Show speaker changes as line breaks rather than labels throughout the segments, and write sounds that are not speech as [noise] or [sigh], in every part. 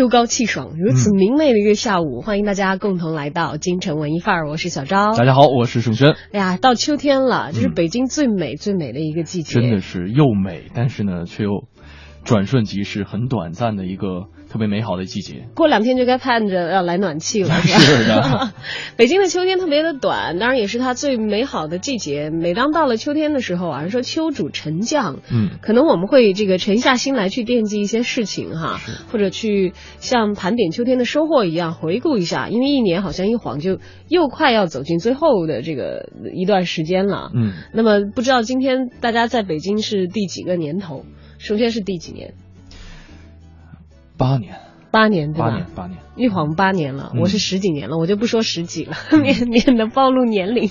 秋高气爽，如此明媚的一个下午，欢迎大家共同来到京城文艺范儿。我是小昭，
大家好，我是盛轩。
哎呀，到秋天了，这是北京最美最美的一个季节，
真的是又美，但是呢，却又转瞬即逝，很短暂的一个。特别美好的季节，
过两天就该盼着要来暖气了。[laughs]
是的，[laughs]
北京的秋天特别的短，当然也是它最美好的季节。每当到了秋天的时候啊，说秋主沉降，
嗯，
可能我们会这个沉下心来去惦记一些事情哈，或者去像盘点秋天的收获一样回顾一下，因为一年好像一晃就又快要走进最后的这个一段时间了。
嗯，
那么不知道今天大家在北京是第几个年头？首先是第几年？
八年，
八年，对吧？
八年，八年，
一晃八年了。我是十几年了，我就不说十几了，[laughs] 免免得暴露年龄。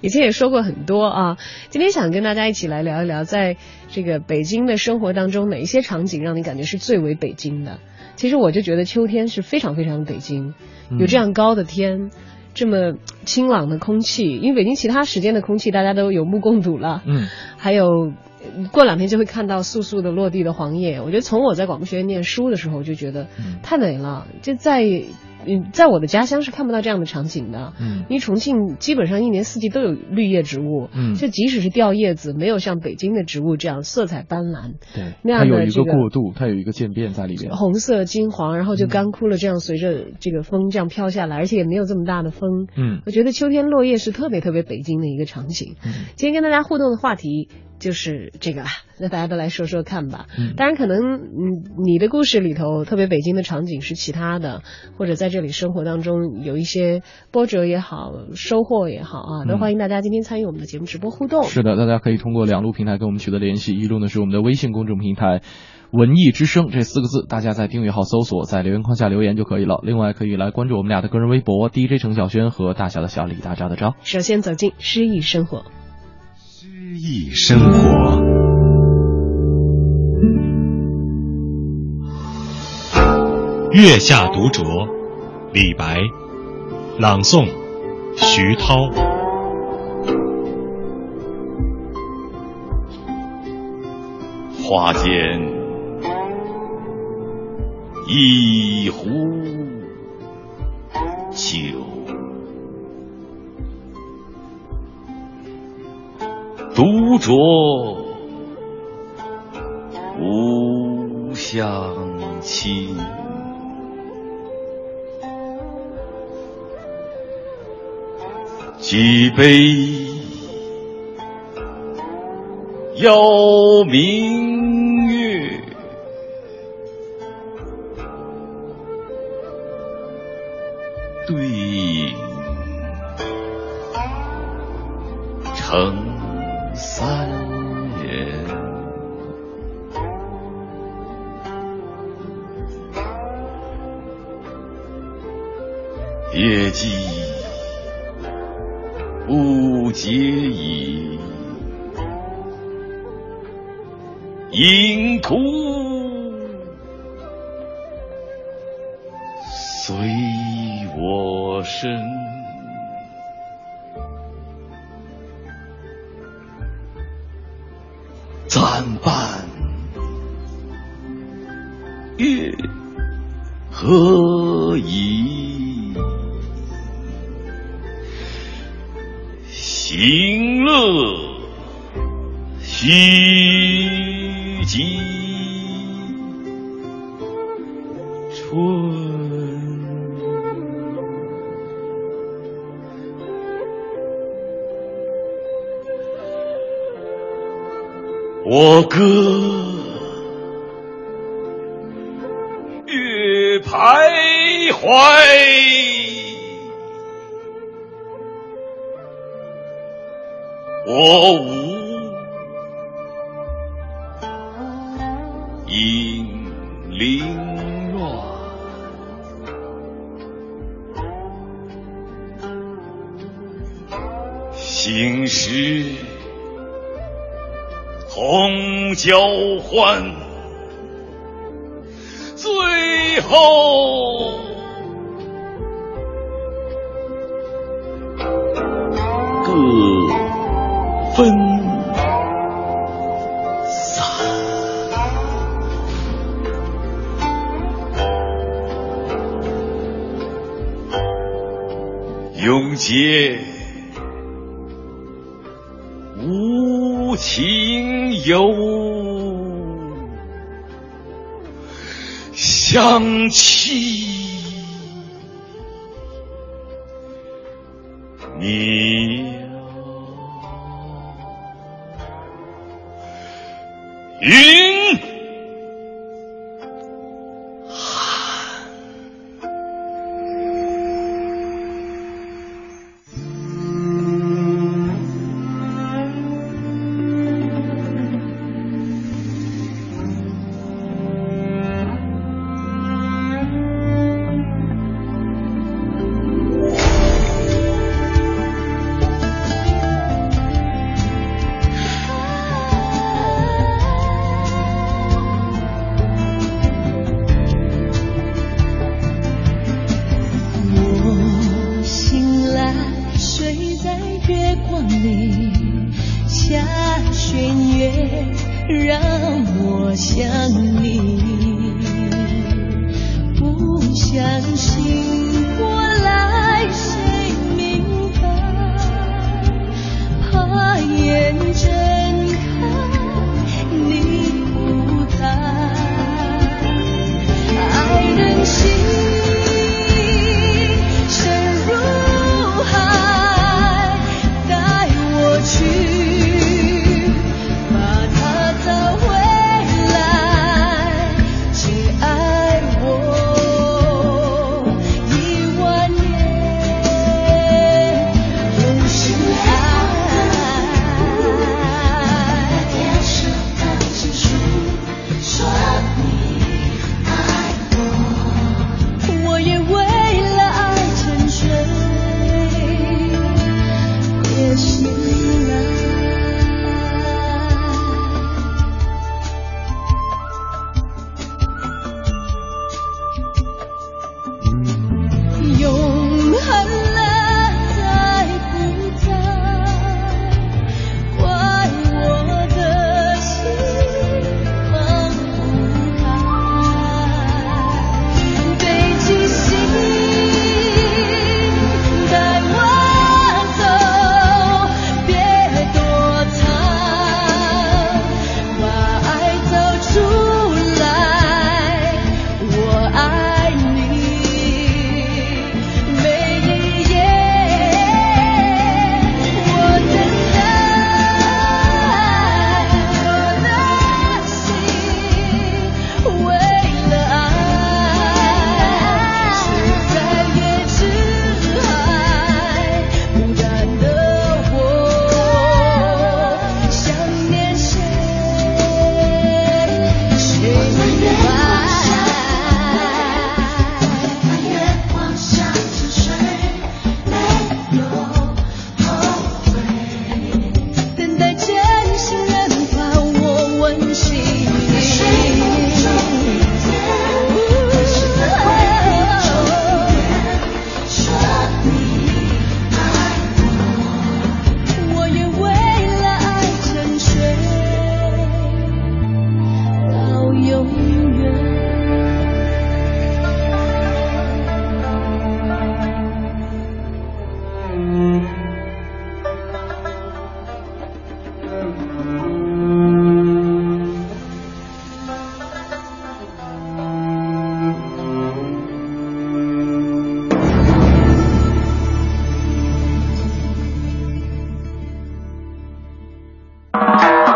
以前也说过很多啊。今天想跟大家一起来聊一聊，在这个北京的生活当中，哪一些场景让你感觉是最为北京的？其实我就觉得秋天是非常非常的北京，有这样高的天，这么清朗的空气。因为北京其他时间的空气大家都有目共睹了，
嗯，
还有。过两天就会看到簌簌的落地的黄叶。我觉得从我在广播学院念书的时候，我就觉得太美了。就在。嗯，在我的家乡是看不到这样的场景的。
嗯，
因为重庆基本上一年四季都有绿叶植物。
嗯，
就即使是掉叶子，没有像北京的植物这样色彩斑斓。
对，
那样
的这个过渡，它有一个渐变在里边。
红色、金黄，然后就干枯了，这样随着这个风这样飘下来，而且也没有这么大的风。
嗯，
我觉得秋天落叶是特别特别北京的一个场景。
嗯，
今天跟大家互动的话题就是这个，那大家都来说说看吧。
嗯，
当然可能嗯你的故事里头特别北京的场景是其他的，或者在这里生活当中。有一些波折也好，收获也好啊，都欢迎大家今天参与我们的节目直播互动。
是的，大家可以通过两路平台跟我们取得联系，一路呢是我们的微信公众平台“文艺之声”这四个字，大家在订阅号搜索，在留言框下留言就可以了。另外可以来关注我们俩的个人微博 DJ 程小轩和大小的小李大招的招。
首先走进诗意生活，
诗意生活，
月下独酌。李白，朗诵，徐涛。
花间一壶酒，独酌无相亲。举杯邀明月，对影成皆以影途随我身。我歌月徘徊我舞影零乱。
醒时同交欢，最后。各分散。永结。情由，相期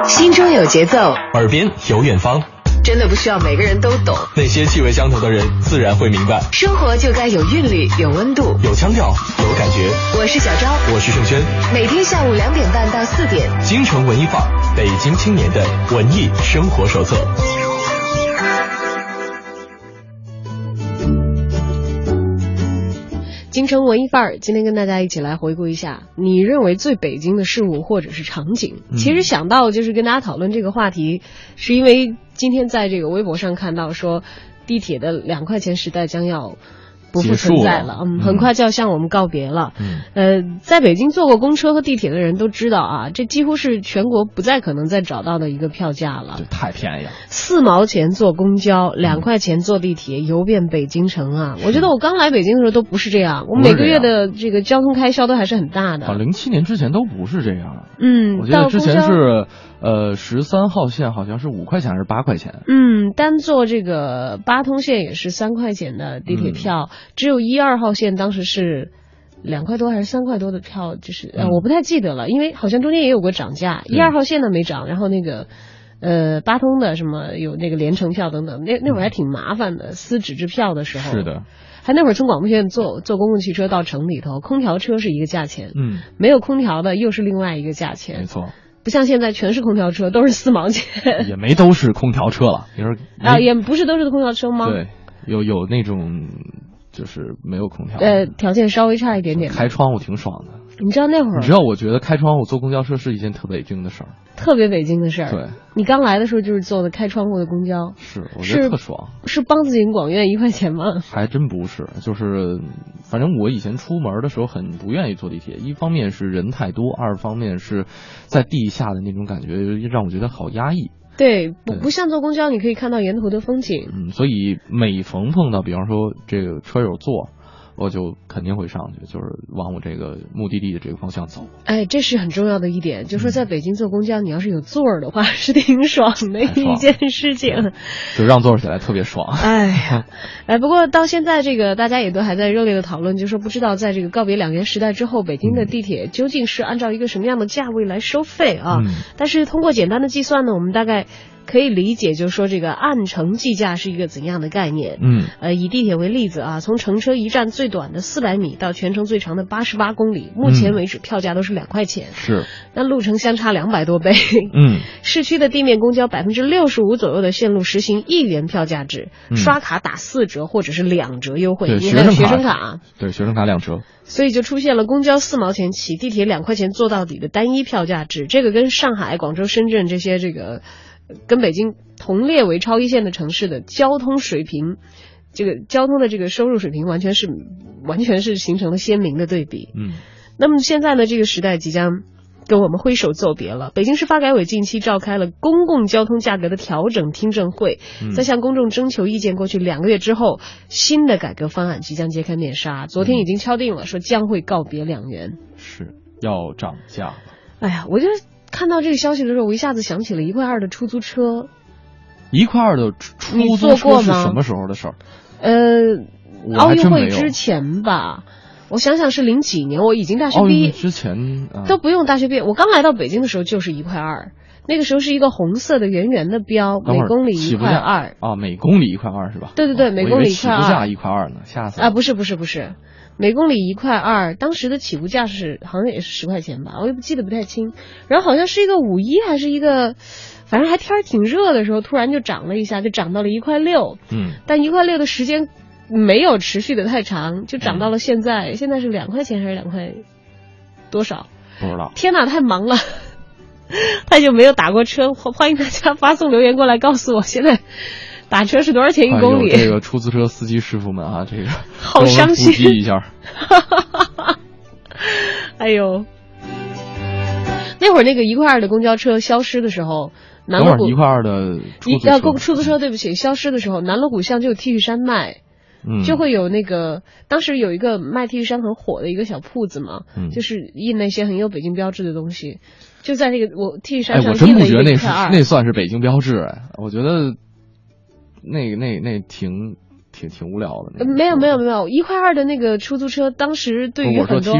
心
中有节奏，
耳边有远方，
真的不需要每个人都懂。
那些气味相投的人自然会明白。
生活就该有韵律，有温度。
有腔调，有感觉。
我是小昭，
我是盛轩。
每天下午两点半到四点，
京城文艺范儿，北京青年的文艺生活手册。
京城文艺范儿，今天跟大家一起来回顾一下你认为最北京的事物或者是场景。
嗯
其实想到就是跟大家讨论这个话题，是因为今天在这个微博上看到说，地铁的两块钱时代将要不复存在
了
嗯，
嗯
很快就要向我们告别了。
嗯
呃，在北京坐过公车和地铁的人都知道啊，这几乎是全国不再可能再找到的一个票价了
这。太便宜了。
四毛钱坐公交，两块钱坐地铁，游遍北京城啊！我觉得我刚来北京的时候都不是这样，我每个月的这个交通开销都还是很大的
啊，
的。
零七年之前都不是这样。
嗯，
我记得之前是呃十三号线好像是五块钱还是八块钱。
嗯，单坐这个八通线也是三块钱的地铁票，只有一二号线当时是两块多还是三块多的票，就是呃
嗯
我不太记得了，因为好像中间也有过涨价，一二号线的没涨，然后那个。呃，八通的什么有那个连城票等等，那那会儿还挺麻烦的，撕纸质票的时候。
是。的，
还那会儿从广播学院坐坐公共汽车到城里头，空调车是一个价钱，
嗯，
没有空调的又是另外一个价钱没，
错，
不像现在全是空调车，都是四毛钱。
也没都是空调车了，你说
啊，也不是都是空调车吗？
对，有有那种就是没有空调，
呃，条件稍微差一点点。
开窗户挺爽的。
你知道那会儿
你知道，我觉得开窗户坐公交车是一件特北京的事儿。
特别北京的事儿。
对，
你刚来的时候就是坐的开窗户的公交，
是，我觉得特爽。
是梆子井广院一块钱吗？[laughs]
还真不是，就是反正我以前出门的时候很不愿意坐地铁，一方面是人太多，二方面是在地下的那种感觉让我觉得好压抑。
对，不不像坐公交，你可以看到沿途的风景。
嗯，所以每逢碰到，比方说这个车友座，我就肯定会上去，就是往我这个目的地的这个方向走。
哎，这是很重要的一点，就说
嗯
在北京坐公交，你要是有座儿的话，是挺爽的一件事情。
就让座起来特别爽。
哎呀，[laughs] 哎，不过到现在这个大家也都还在热烈的讨论，就说不知道在这个告别两元时代之后，北京的地铁究竟是按照一个什么样的价位来收费啊？
嗯
但是通过简单的计算呢，我们大概可以理解，就是说这个按程计价是一个怎样的概念。
嗯
呃，以地铁为例子啊，从乘车一站最短的四百米到全程最长的八十八公里，目前为止票价都是两块钱，
是，
那路程相差两百多倍。
嗯 [laughs]
市区的地面公交百分之六十五左右的线路实行一元票价制，
嗯
刷卡打四折或者是两折优惠，
对
你还有学
学生卡
生卡，
对，学生卡两折。
所以就出现了公交四毛钱起，地铁两块钱坐到底的单一票价制。这个跟上海、广州、深圳这些这个呃跟北京同列为超一线的城市的交通水平，这个交通的这个收入水平完全是完全是形成了鲜明的对比。
嗯
那么现在呢，这个时代即将跟我们挥手作别了。北京市发改委近期召开了公共交通价格的调整听证会，
嗯
在向公众征求意见过去两个月之后，新的改革方案即将揭开面纱。昨天已经敲定了，说将会告别两元。
是要涨价了。
哎呀，我就看到这个消息的时候，我一下子想起了一块二的出租车。
一块二的出租车是什么时候的事儿？
呃，奥运。会之前吧，我想想是零几年，我已经大学毕业，
之前啊，
都不用大学毕业。我刚来到北京的时候就是一块二，那个时候是一个红色的圆圆的标，每公里一块二。
啊，每公里一块二是吧？
对对对
哦
每公里一块二
价一块二呢，吓死我
啊，
了
不是不是不是，每公里一块二，当时的起步价是好像也是十块钱吧，我也不记得不太清。然后好像是一个五一还是一个，反正还天儿挺热的时候，突然就涨了一下，就涨到了一块六。
嗯，
但一块六的时间没有持续的太长，就涨到了现在，现在是两块钱还是两块多少？
不知道。
天哪，太忙了，[laughs] 太久没有打过车，欢欢迎大家发送留言过来告诉我，现在打车是多少钱一公里？
这个出租车司机师傅们啊，这个 [laughs]
好伤心
普及一下。[laughs]
哎呦，那会儿那个一块二的公交车消失的时候，南锣鼓
一块二的出租车，
一呃公出租车，对不起，消失的时候，南锣鼓巷就有 T 恤衫卖。
嗯，
就会有那个，当时有一个卖 T 恤衫很火的一个小铺子嘛，
嗯
就是印那些很有北京标志的东西，就在那个我 T 恤
哎，
衫上印了一个
不觉得那是
二。
那算是北京标志哎，我觉得那那那挺挺挺无聊的。那个
呃没有没有没有，一块二的那个出租车，当时对于很多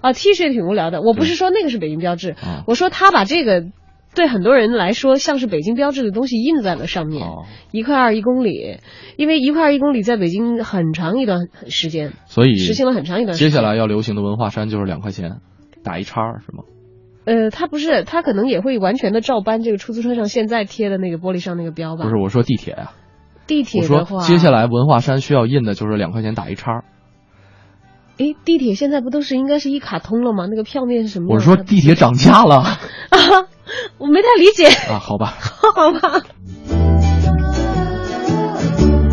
啊 T 恤也挺无聊的。我不是说那个是北京标志，
啊，
我说他把这个对很多人来说像是北京标志的东西印在了上面，
哦，
一块二一公里，因为一块二一公里在北京很长一段时间
所以
实行了很长一段时间。
接下来要流行的文化衫就是两块钱打一叉是吗？
呃，他不是，他可能也会完全的照搬这个出租车上现在贴的那个玻璃上那个标吧？
不是，我说地铁啊，
地
我说
铁的话，
接下来文化衫需要印的就是两块钱打一叉。
哎，地铁现在不都是应该是一卡通了吗？那个票面是什么？
我是说地铁涨价了啊，[laughs]
我没太理解。
啊好吧，
好吧。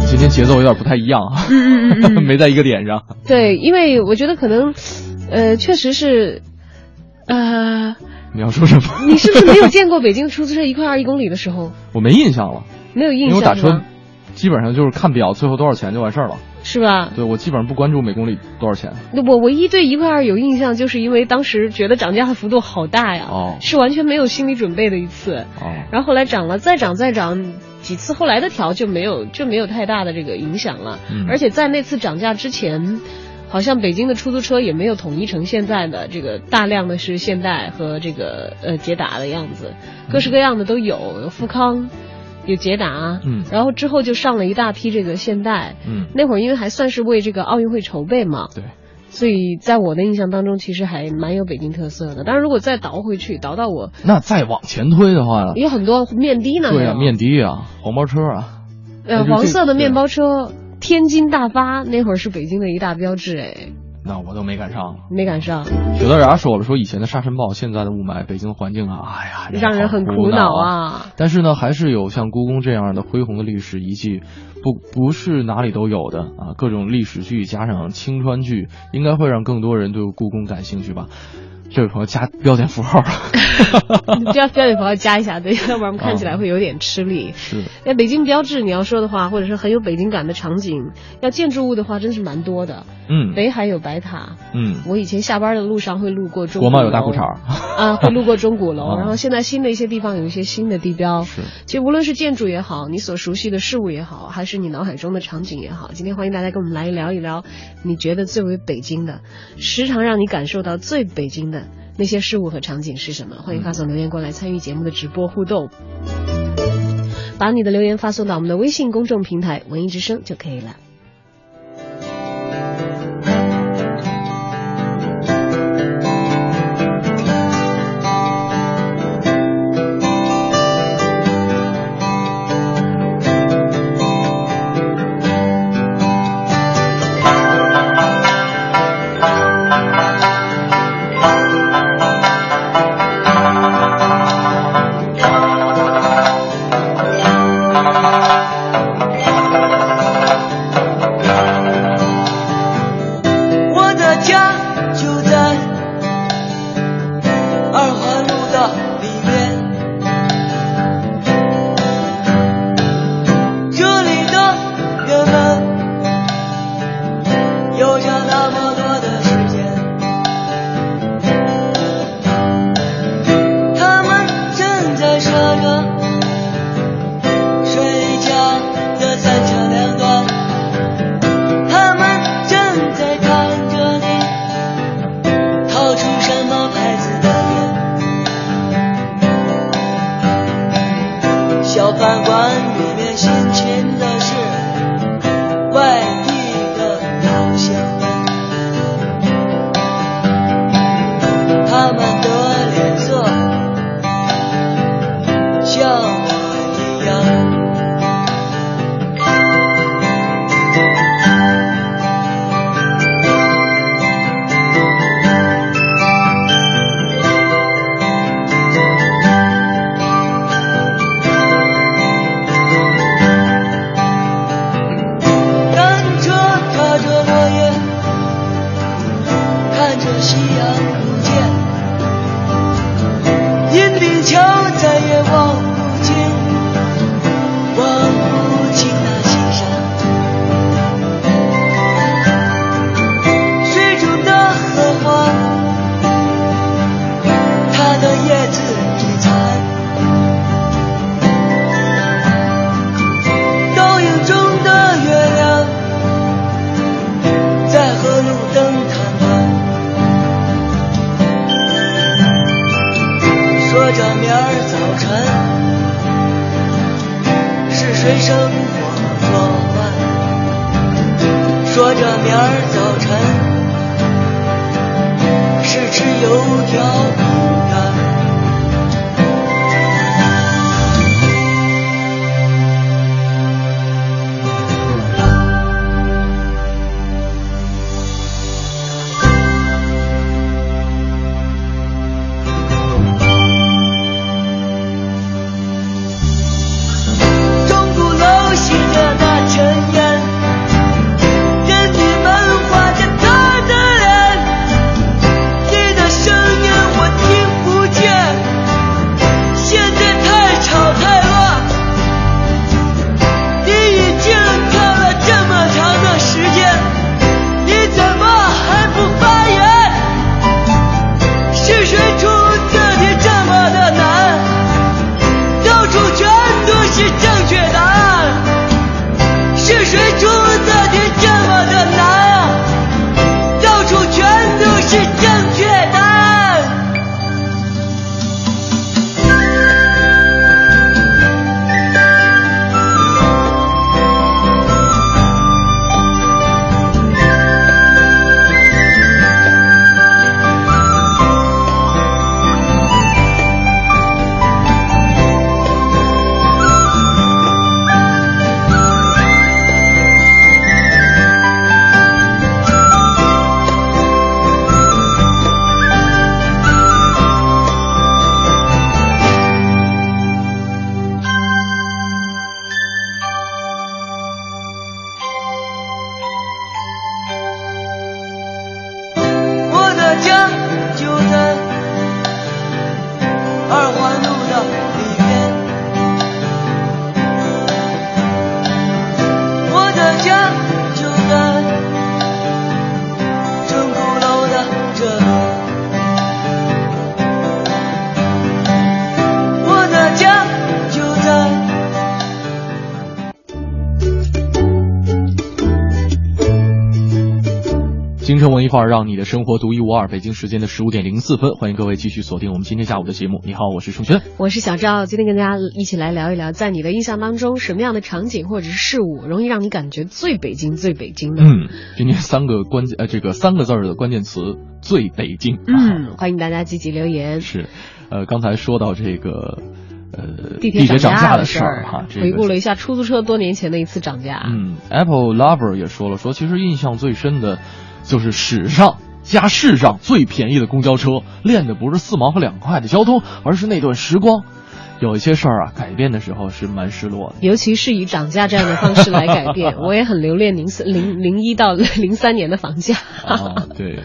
今天节奏有点不太一样啊，
嗯嗯嗯嗯 [laughs]
没在一个点上。
对，因为我觉得可能，呃，确实是，呃，
你要说什么？
你是不是没有 [laughs] 见过北京出租车一块二一公里的时候？
我没印象了，
没有印
因为我打车？基本上就是看表，最后多少钱就完事儿了。
是吧？
对我基本上不关注每公里多少钱。
我唯一对一块二有印象，就是因为当时觉得涨价的幅度好大呀，
哦
是完全没有心理准备的一次。
哦，
然后后来涨了，再涨再涨几次，后来的调就没有就没有太大的这个影响了。
嗯
而且在那次涨价之前，好像北京的出租车也没有统一成现在的这个大量的是现代和这个呃捷达的样子，各式各样的都有，有富康。有捷达，
嗯。
然后之后就上了一大批这个现代，
嗯，
那会儿因为还算是为这个奥运会筹备嘛，
对，
所以在我的印象当中，其实还蛮有北京特色的。但是，如果再倒回去，倒到我
那再往前推的话，
有很多面的呢，
对啊，面的啊，黄包车啊，
呃黄色的面包车，天津大发那会儿是北京的一大标志，哎，
那我都没赶上。
没赶上，
有的人说了，说以前的沙尘暴，现在的雾霾，北京的环境啊，哎呀，
让人很苦恼
啊。
啊。
但是呢，还是有像故宫这样的恢宏的历史遗迹，不不是哪里都有的啊。各种历史剧加上青川剧，应该会让更多人对故宫感兴趣吧。这位朋友加标点符号，[laughs]
这要标点符号加一下，对，要不然看起来会有点吃力。
是
那北京标志你要说的话，或者是很有北京感的场景，要建筑物的话，真是蛮多的。
嗯
北海有白塔，
嗯，
我以前下班的路上会路过中
国贸有大裤衩
啊，[laughs] 会路过钟鼓楼。
啊
然后现在新的一些地方有一些新的地标。
是
其实无论是建筑也好，你所熟悉的事物也好，还是你脑海中的场景也好，今天欢迎大家跟我们来聊一聊，你觉得最为北京的，时常让你感受到最北京的那些事物和场景是什么？欢迎发送留言过来参与节目的直播互动。把你的留言发送到我们的微信公众平台“文艺之声”就可以了。
京城文艺范儿，让你的生活独一无二。北京时间的十五点零四分，欢迎各位继续锁定我们今天下午的节目。你好，我是盛轩。
我是小赵，今天跟大家一起来聊一聊，在你的印象当中，什么样的场景或者是事物，容易让你感觉最北京、最北京的？
嗯，今天三个关键呃，这个三个字儿的关键词“最北京”。
嗯，欢迎大家积极留言。
是，呃，刚才说到这个。呃，
地铁
涨
价
的事儿哈，
回顾了一下出租车多年前的一次涨价。
嗯，Apple Lover 也说了，说其实印象最深的，就是史上加世上最便宜的公交车，练的不是四毛和两块的交通，而是那段时光。有一些事儿啊，改变的时候是蛮失落的，
尤其是以涨价这样的方式来改变。我也很留恋零四零零一到零三年的房价。
啊，对。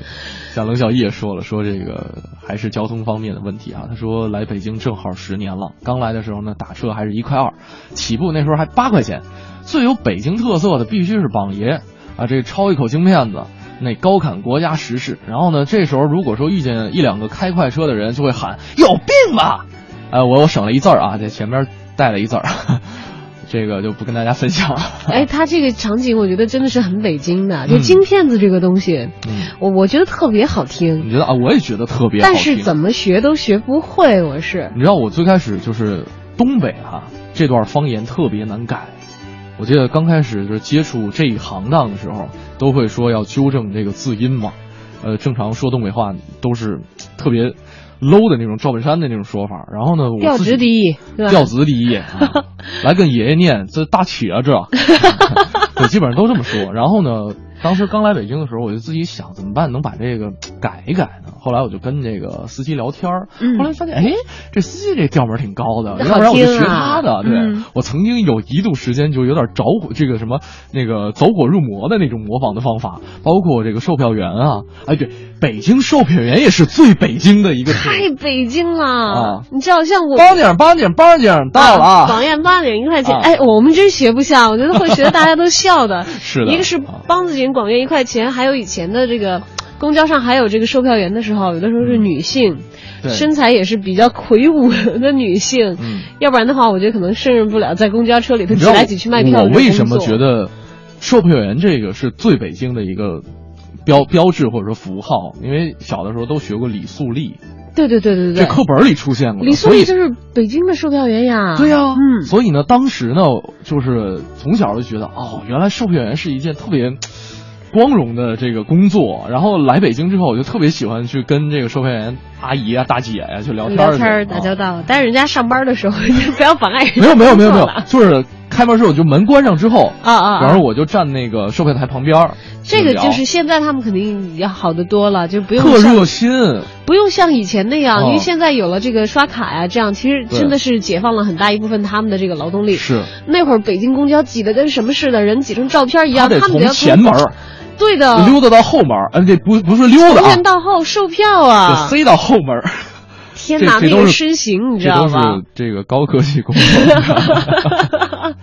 像冷小艺也说了，说这个还是交通方面的问题啊。他说来北京正好十年了，刚来的时候呢，打车还是一块二，起步那时候还八块钱。最有北京特色的必须是榜爷啊，这抄一口京片子，那高侃国家时事。然后呢，这时候如果说遇见一两个开快车的人，就会喊有病吧？哎，我我省了一字儿啊，在前面带了一字儿。[laughs] 这个就不跟大家分享了。
哎，他这个场景我觉得真的是很北京的，就京片子这个东西，我我觉得特别好听。
你觉得啊？我也觉得特别
好听。但是怎么学都学不会，我是。
你知道我最开始就是东北哈，这段方言特别难改。我记得刚开始就是接触这一行当的时候，都会说要纠正这个字音嘛。呃，正常说东北话都是特别。low 的那种赵本山的那种说法，然后呢，
调子第一，
调子第一，来跟爷爷念这大起啊，这，[laughs] 对，基本上都这么说。然后呢。当时刚来北京的时候，我就自己想怎么办能把这个改一改呢？后来我就跟这个司机聊天儿，后来发现，哎，这司机这调门挺高的，要不然我就学他的。对我曾经有一度时间就有点着火，这个什么那个走火入魔的那种模仿的方法，包括这个售票员啊，哎，对，北京售票员也是最北京的一个，
太北京了啊！你知道像我
八点八点八点到了啊，
榜眼八点一块钱，哎，我们真学不像，我觉得会学的大家都笑的。[laughs]
是的，
一个是梆子井。广元一块钱，还有以前的这个公交上还有这个售票员的时候，有的时候是女性，身材也是比较魁梧的女性，要不然的话，我觉得可能胜任不了在公交车里头挤来挤去卖票。
我为什么觉得售票员这个是最北京的一个标标志或者说符号？因为小的时候都学过李素丽，
对对对对对，
这课本里出现过。
李素丽就是北京的售票员呀。
对呀，嗯，所以呢，当时呢，就是从小就觉得，哦，原来售票员是一件特别。光荣的这个工作，然后来北京之后，我就特别喜欢去跟这个售票员阿姨啊、大姐呀去聊天、
聊天打交道。但是人家上班的时候，不要妨碍人。
没有没有没有没有，就是开门之后就门关上之后
啊啊，
然后我就站那个售票台旁边。
这个就是现在他们肯定要好得多了，就不用
特热心，
不用像以前那样，因为现在有了这个刷卡呀，这样其实真的是解放了很大一部分他们的这个劳动力。
是
那会儿北京公交挤得跟什么似的，人挤成照片一样，他们
从前门。
对的，
溜达到后门，嗯，这不不是溜达啊，
从前到后售票啊，
塞到后门。
天哪，那个身形你知道
吗？这个高科技工作。[laughs]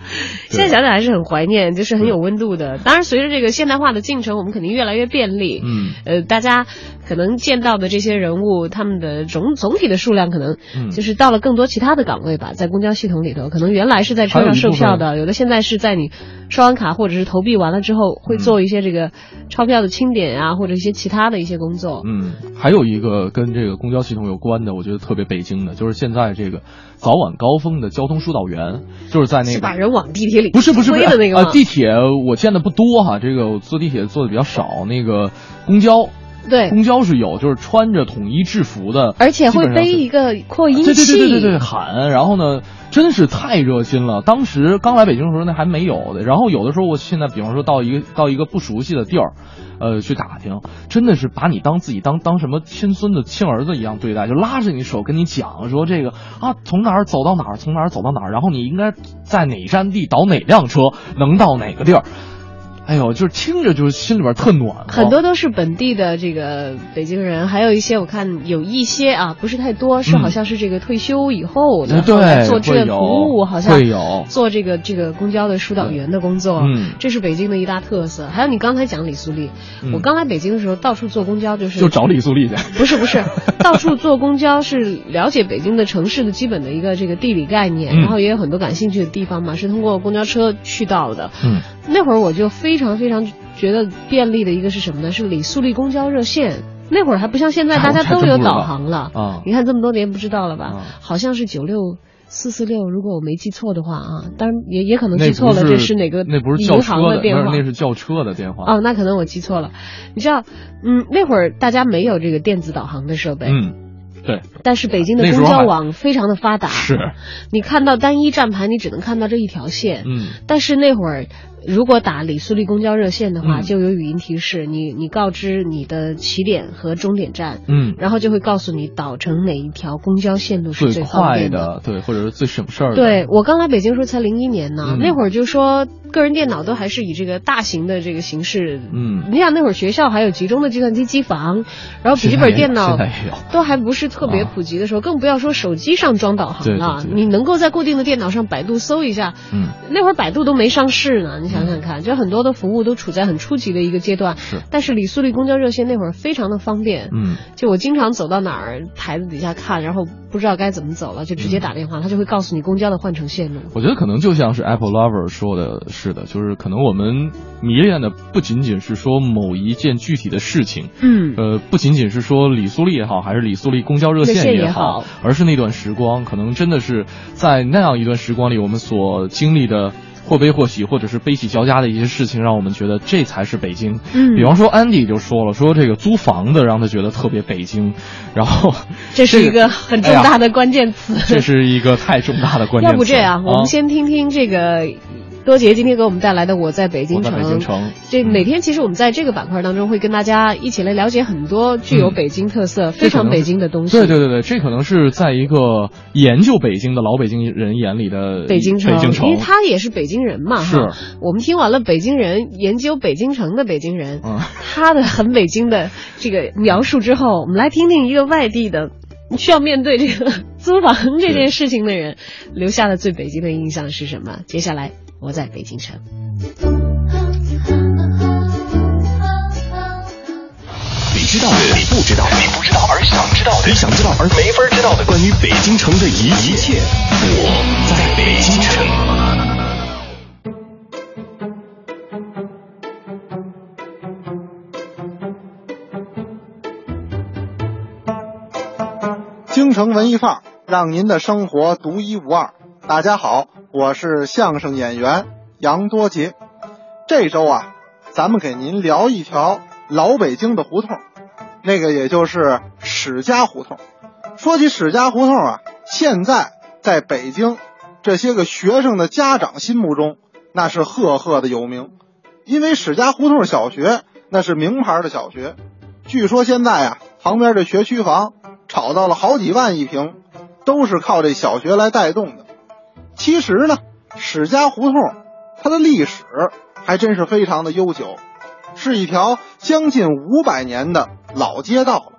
现在想想还是很怀念，就是很有温度的。当然，随着这个现代化的进程，我们肯定越来越便利。
嗯，
呃，大家可能见到的这些人物，他们的总总体的数量可能就是到了更多其他的岗位吧，在公交系统里头，可能原来是在车上售票的，有的现在是在你刷完卡或者是投币完了之后，会做一些这个钞票的清点啊，或者一些其他的一些工作。
嗯，还有一个跟这个公交系统有关的，我觉得特别北京的，就是现在这个早晚高峰的交通疏导员，就是在那个
把人往地铁里
不是不是不是
那个
啊，地铁我见的不多哈，这个我坐地铁坐的比较少，那个公交
对
公交是有，就是穿着统一制服的，
而且会背一个扩音器，
对对对对对对喊，然后呢，真是太热心了。当时刚来北京的时候那还没有的，然后有的时候我现在比方说到一个到一个不熟悉的地儿。呃，去打听，真的是把你当自己当当什么亲孙子、亲儿子一样对待，就拉着你手跟你讲说这个啊，从哪儿走到哪儿，从哪儿走到哪儿，然后你应该在哪站地倒哪辆车，能到哪个地儿。哎呦，就是听着就是心里边特暖。
很多都是本地的这个北京人，还有一些我看有一些啊，不是太多，是好像是这个退休以后的做志愿服务，好像
会有
做这个这个公交的疏导员的工作。
嗯，
这是北京的一大特色。还有你刚才讲李素丽，我刚来北京的时候到处坐公交就是
就找李素丽去。
不是不是，到处坐公交是了解北京的城市的基本的一个这个地理概念，然后也有很多感兴趣的地方嘛，是通过公交车去到的。
嗯，
那会儿我就非。非常非常觉得便利的一个是什么呢？是李素丽公交热线。那会儿还不像现在，
哎
大家都有导航了。
啊
你看这么多年不知道了吧？
啊
好像是九六四四六，如果我没记错的话啊，当然也也可能记错了，
不
这是哪个
那不是
银
行的，
电话？
那是叫车的电话。
哦，那可能我记错了。你知道，嗯，那会儿大家没有这个电子导航的设备，
嗯，对，
但是北京的公交网非常的发达，
是，
你看到单一站牌，你只能看到这一条线。
嗯
但是那会儿，如果打李苏丽公交热线的话，
嗯。
就有语音提示，你你告知你的起点和终点站，
嗯，
然后就会告诉你导乘哪一条公交线路是
最
方
快
便的。
的，对，或者是最省事儿的。
对我刚来北京时候才零一年呢，
嗯。
那会儿就说个人电脑都还是以这个大型的这个形式，
嗯。
你想那会儿学校还有集中的计算机机房，然后笔记本电脑都还不是特别普及的时候，更不要说手机上装导航
对
了。
对对。
你能够在固定的电脑上百度搜一下，
嗯，
那会儿百度都没上市呢，你想想看，就很多的服务都处在很初级的一个阶段。
是，
但是李素丽公交热线那会儿非常的方便，
嗯，
就我经常走到哪儿台子底下看，然后不知道该怎么走了，就直接打电话，他就会告诉你公交的换乘线路。
我觉得可能就像是 Apple Lover 说的是的，就是可能我们迷恋的不仅仅是说某一件具体的事情，
嗯
呃，不仅仅是说李素丽也好，还是李素丽公交热
热线
线
也好
好，而是那段时光，可能真的是在那样一段时光里，我们所经历的。或悲或喜，或者是悲喜交加的一些事情，让我们觉得这才是北京。
嗯
比方说安迪就说了，说这个租房子让他觉得特别北京，然后
这是一个很重大的关键词。
这是一个太重大的关键词。
要不这样，我
啊
们先听听这个多杰今天给我们带来的《我在北京城》。
北京城
这每天其实我们在这个板块当中会跟大家一起来了解很多具有北京特色、非常北京的东西。
对对对对，这可能是在一个研究北京的老北京人眼里的
北京城，
北京城
因为他也是北京人嘛，
是
哈。我们听完了北京人研究北京城的北京人，
嗯
他的很北京的这个描述之后，我们来听听一个外地的需要面对这个 [laughs] 租房这件事情的人留下的最北京的印象是什么？接下来我在北京城。
你知道的，你不知道的，你不知道而想知道的，你想知道而没法知道的，关于北京城的一一切，我在北京城。
京城文艺范儿，让您的生活独一无二。大家好，我是相声演员杨多杰。这周啊，咱们给您聊一条老北京的胡同，那个也就是史家胡同。说起史家胡同啊，现在在北京这些个学生的家长心目中，那是赫赫的有名。因为史家胡同小学那是名牌的小学，据说现在啊，旁边这学区房炒到了好几万一平，都是靠这小学来带动的。其实呢，史家胡同它的历史还真是非常的悠久，是一条将近五百年的老街道了。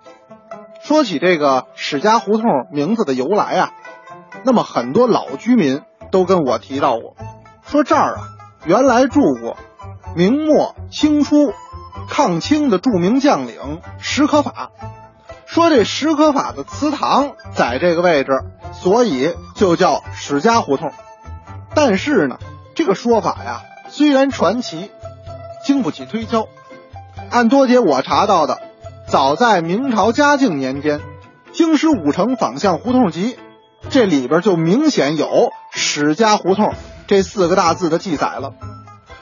说起这个史家胡同名字的由来啊，那么很多老居民都跟我提到过，说这儿啊原来住过明末清初抗清的著名将领史可法。说这石可法的祠堂在这个位置，所以就叫史家胡同。但是呢，这个说法呀，虽然传奇，经不起推敲。按多姐我查到的，早在明朝嘉靖年间，《京师五城坊巷胡同集》这里边就明显有“史家胡同”这四个大字的记载了。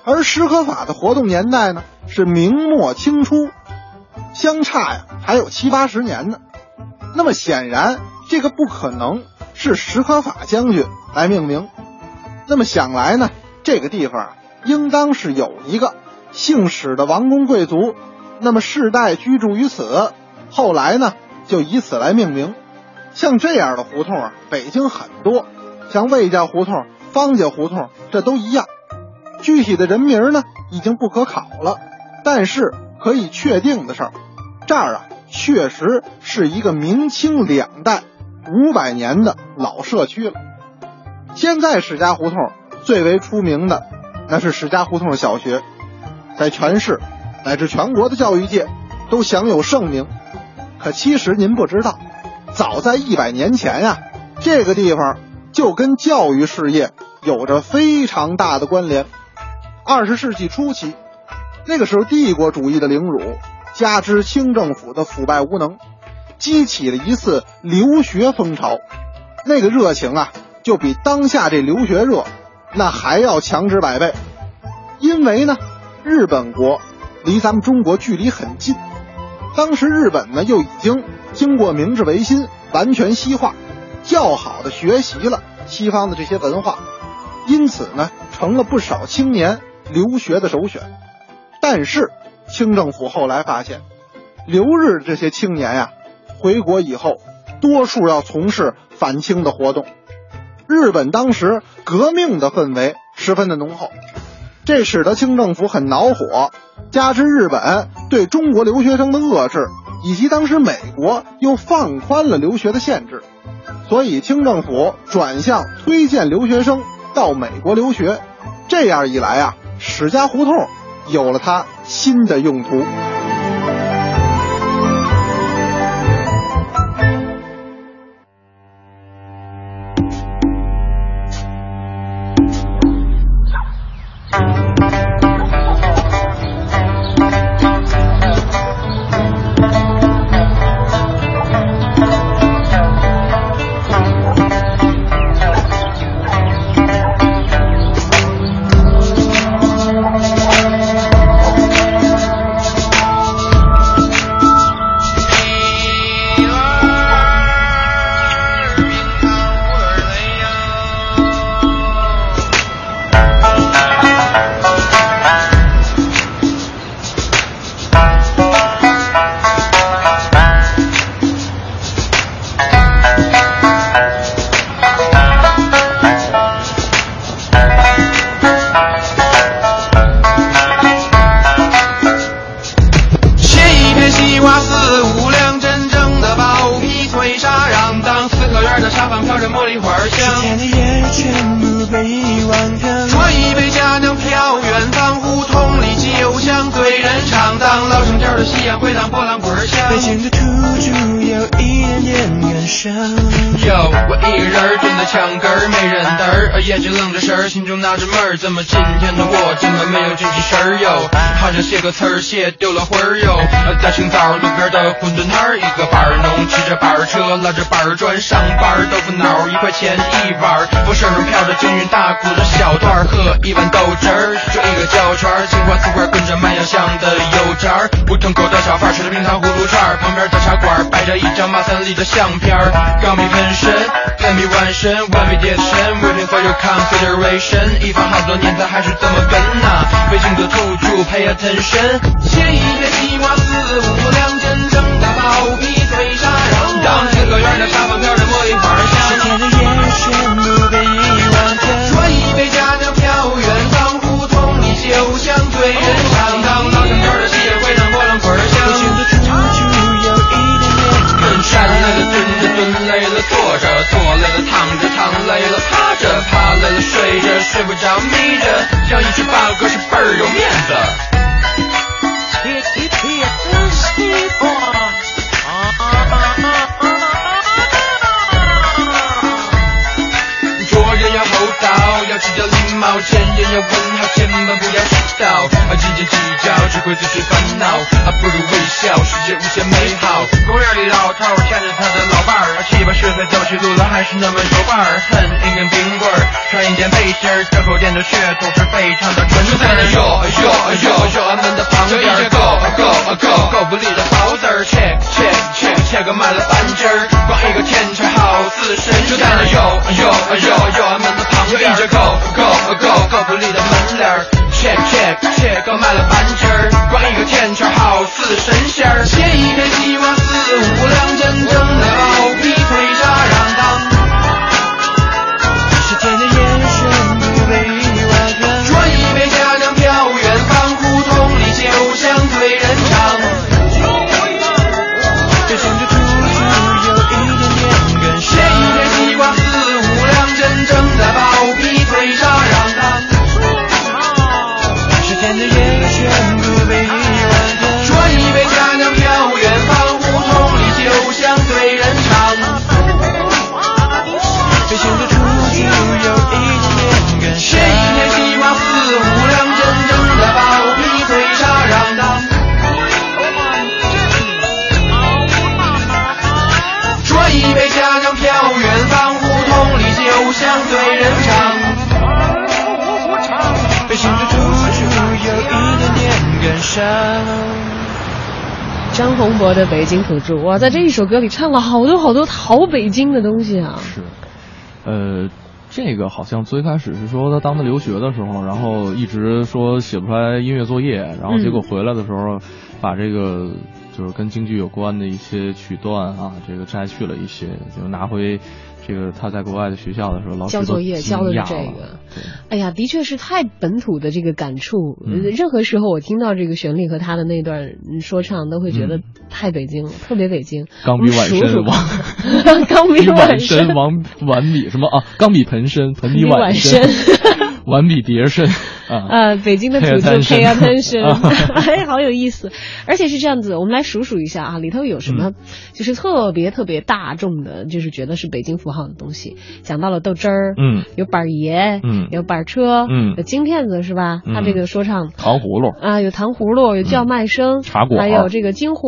而石可法的活动年代呢，是明末清初，相差呀还有七八十年呢。那么显然，这个不可能是史可法将军来命名。那么想来呢，这个地方，应当是有一个姓史的王公贵族，那么世代居住于此，后来呢就以此来命名。像这样的胡同啊，北京很多，像魏家胡同、方家胡同，这都一样。具体的人名呢，已经不可考了，但是可以确定的是，这儿啊确实是一个明清两代五百年的老社区了。现在史家胡同最为出名的，那是史家胡同小学，在全市乃至全国的教育界都享有盛名。可其实您不知道，早在一百年前呀、这个地方就跟教育事业有着非常大的关联。二十世纪初期，那个时候帝国主义的凌辱，加之清政府的腐败无能，激起了一次留学风潮。那个热情啊，就比当下这留学热那还要强之百倍。因为呢，日本国离咱们中国距离很近，当时日本呢又已经经过明治维新，完全西化，较好的学习了西方的这些文化，因此呢，成了不少青年留学的首选。但是，清政府后来发现，留日这些青年呀、回国以后，多数要从事反清的活动。日本当时革命的氛围十分的浓厚，这使得清政府很恼火。加之日本对中国留学生的遏制，以及当时美国又放宽了留学的限制，所以清政府转向推荐留学生到美国留学。这样一来啊，史家胡同有了它新的用途。
拉着板儿砖上班，豆腐脑一块钱一碗儿，我身上飘着京韵大鼓的小段，喝一碗豆汁儿，就一个胶圈儿，青花瓷罐跟着麦芽香的油渣儿，胡同口的小贩儿吃着冰糖葫芦串儿，旁边的茶馆摆着一张马三立的相片儿，钢笔喷身，Let me 完身，One me 叠身，Waiting for your consideration，一放好多年咱还是这么跟呐、北京的土著 Pay attention，切一片西瓜四，五两瓤，当四合院的沙发飘着茉莉花香。
天的夜全部被遗忘掉。
端一杯佳酿飘远方，胡同里酒香醉人肠。当老城调的夕阳回荡波浪滚香。
北京的土著有一点点感
站累了。蹲着，蹲累了坐着，坐累了躺着，躺累了趴着，趴累了睡着，睡不着眯着，像一只八哥的血统
京土著》
哇，在这一首歌里唱了好多好多好北京的东西啊。
是，呃，这个好像最开始是说他当他留学的时候，然后一直说写不出来音乐作业，然后结果回来的时候，把这个就是跟京剧有关的一些曲段啊，这个摘去了一些，就拿回这个他在国外的学校的时候，老师都
交作业
惊
交的是
讶了。
这个，哎呀，的确是太本土的这个感触。呃任何时候我听到这个旋律和他的那段嗯说唱，都会觉得太北京了，特别北京。
钢笔挽
我们数数。
身
王 [laughs] 钢笔
挽
挽
身，[laughs] 王碗笔什么？啊？钢笔盆身，盆底
盆底挽
身
身，[laughs]
挽笔碟身啊。
呃，北京的土著 [laughs]
Pay attention [laughs] [laughs]
哎，好有意思。而且是这样子，我们来数数一下啊，里头有什
嗯。
么就是特别特别大众的，就是觉得是北京符号的东西。讲到了豆汁儿，
嗯，
有板儿爷，
嗯。
有板儿车，
嗯。
有京片子是吧？他这个说唱。
糖葫芦，
啊，有糖葫芦，有叫卖声，
嗯茶馆。
还有这个京胡，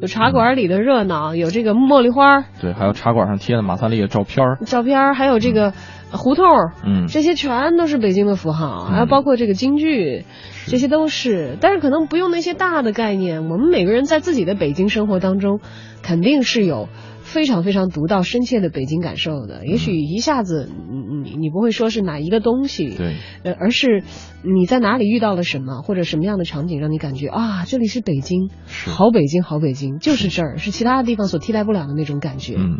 有茶馆里的热闹，有这个茉莉花
对，还有茶馆上贴的马三立的照片儿。
照片儿，还有这个胡同儿，
嗯。
这些全都是北京的符号，还有包括这个京剧，这些都是。但是可能不用那些大的概念，我们每个人在自己的北京生活当中，肯定是有非常非常独到深切的北京感受的。也许一下子，你你你不会说是哪一个东西，
对，
呃，而是你在哪里遇到了什么，或者什么样的场景让你感觉啊，这里是北京，好北京，好北京，就是这儿，是其他的地方所替代不了的那种感觉。
嗯，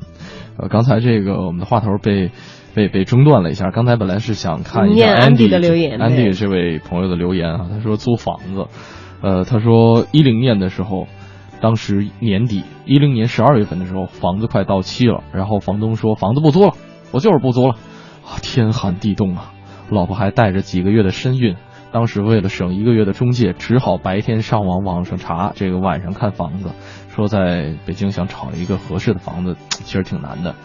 呃，刚才这个我们的话头被被被中断了一下。刚才本来是想看一下
念安迪的留言
安
对
迪这位朋友的留言啊，他说租房子，呃，他说一零年的时候，当时年底一零年十二月份的时候，房子快到期了，然后房东说房子不租了，我就是不租了，啊，天寒地冻啊，老婆还带着几个月的身孕。当时为了省一个月的中介，只好白天上网网上查，这个晚上看房子。说在北京想找一个合适的房子，其实挺难的。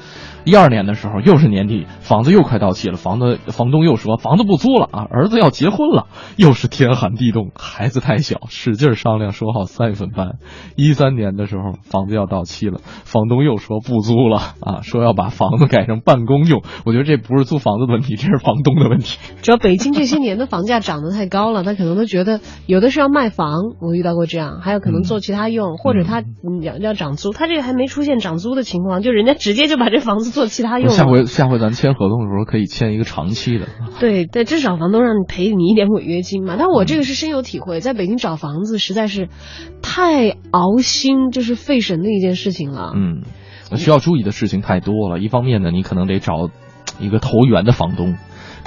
一二年的时候，又是年底，房子又快到期了，房子房东又说房子不租了啊，儿子要结婚了，又是天寒地冻，孩子太小，使劲商量说好三月份搬。一三年的时候，房子要到期了，房东又说不租了啊，说要把房子改成办公用。我觉得这不是租房子的问题，这是房东的问题。
主要北京这些年的房价涨得太高了，他可能都觉得有的是要卖房，我遇到过这样，还有可能做其他用，或者他嗯要要涨租，他这个还没出现涨租的情况，就人家直接就把这房子做其他用了。
下回下回咱签合同的时候可以签一个长期的。
对，但至少房东让你赔你一点违约金嘛。但我这个是深有体会，在北京找房子实在是太熬心，就是费神的一件事情了。
嗯，需要注意的事情太多了。一方面呢，你可能得找一个投缘的房东，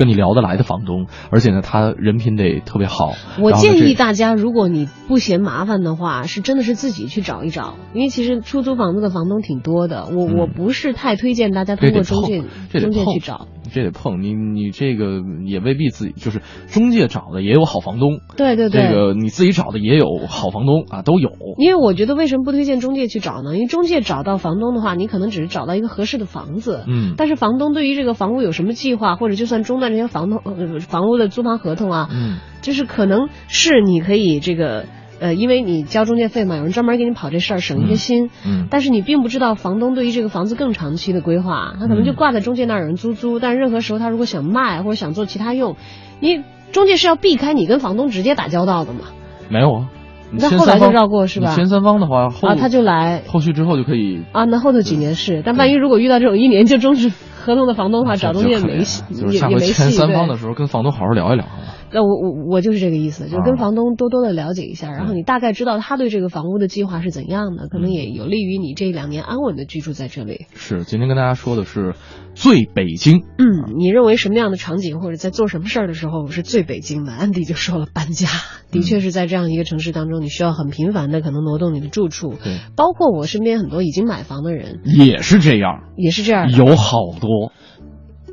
跟你聊得来的房东，而且呢，他人品得特别好。
我建议大家，如果你不嫌麻烦的话，是真的是自己去找一找，因为其实出租房子的房东挺多的。我、我不是太推荐大家通过中介中介去找。
这得碰你，你这个也未必自己就是中介找的也有好房东，
对对对。
这个你自己找的也有好房东啊，都有。
因为我觉得为什么不推荐中介去找呢？因为中介找到房东的话，你可能只是找到一个合适的房子，
嗯
但是房东对于这个房屋有什么计划，或者就算中断这些房东呃房屋的租房合同啊，
嗯，
就是可能是你可以这个呃，因为你交中介费嘛，有人专门给你跑这事儿，省一些心。
嗯
但是你并不知道房东对于这个房子更长期的规划，他可能就挂在中介那儿有人租租，但是任何时候他如果想卖或者想做其他用，因为中介是要避开你跟房东直接打交道的嘛。
没有啊。
那后来就绕过是吧
前三方的话，后
啊，他就来
后续之后就可以
啊，那后头几年是，但万一如果遇到这种一年就终止合同的房东的话，找中介没戏，
就是下回
也也没戏。
签三方的时候跟房东好好聊一聊啊。
那我我我就是这个意思，就跟房东多多的了解一下，然后你大概知道他对这个房屋的计划是怎样的，可能也有利于你这两年安稳的居住在这里。
是，今天跟大家说的是最北京。
嗯，你认为什么样的场景或者在做什么事儿的时候是最北京的？安迪就说了搬家，的确是在这样一个城市当中，你需要很频繁的可能挪动你的住处。
对，
包括我身边很多已经买房的人。
也是这样，
也是这样，
有好多，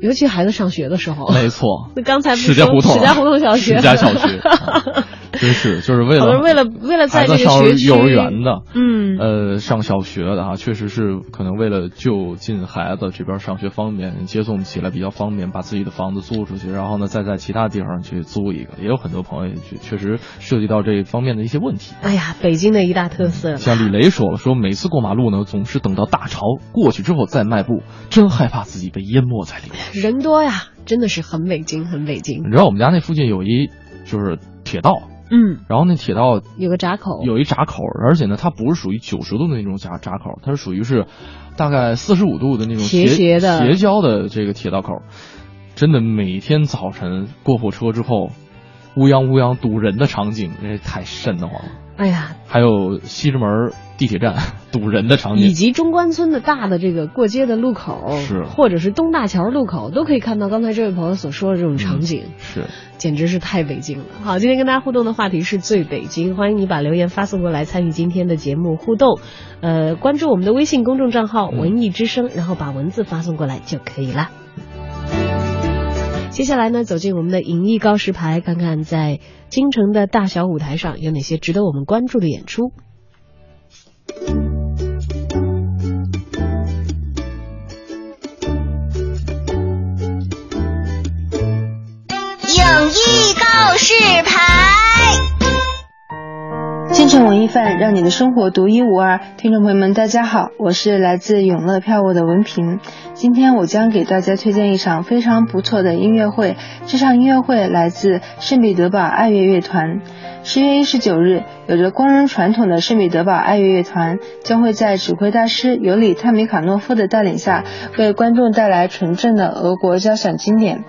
尤其孩子上学的时候。
没错。[laughs]
那刚才不是
史家胡同
史家胡同小学，
史家小学，啊 [laughs] 真是就是为了
为了为了在
孩子
这个学区
上幼儿园的，
嗯
呃，上小学的啊，确实是可能为了就近孩子这边上学方便，接送起来比较方便，把自己的房子租出去，然后呢再在其他地方去租一个，也有很多朋友也确确实涉及到这方面的一些问题。
哎呀，北京的一大特色。
像李雷说了，说每次过马路呢，总是等到大潮过去之后再迈步，真害怕自己被淹没在里面。
人多呀，真的是很北京，很北京
你。知道我们家那附近有一就是铁道，
嗯，
然后那铁道
有个闸口，
有一闸口，而且呢，它不是属于九十度的那种闸闸口，它是属于是大概四十五度的那种
斜斜的
斜交的这个铁道口。真的每天早晨过火车之后，乌泱乌泱堵人的场景，这太瘆得慌了。
哎呀，
还有西直门地铁站 [laughs] 堵人的场景，
以及中关村的大的这个过街的路口，
是。
或者是东大桥路口，都可以看到刚才这位朋友所说的这种场景，
嗯、是，
简直是太北京了。好，今天跟大家互动的话题是最北京，欢迎你把留言发送过来参与今天的节目互动，呃，关注我们的微信公众账号“文艺之声”，然后把文字发送过来就可以了。接下来呢，走进我们的影艺告示牌，看看在京城的大小舞台上有哪些值得我们关注的演出。
影艺告示牌。
文艺范，让你的生活独一无二。听众朋友们，大家好，我是来自永乐票务的文平。今天我将给大家推荐一场非常不错的音乐会。这场音乐会来自圣彼得堡爱乐乐团。十月一十九日，有着光荣传统的圣彼得堡爱乐乐团将会在指挥大师尤里·泰米卡诺夫的带领下，为观众带来纯正的俄国交响经典。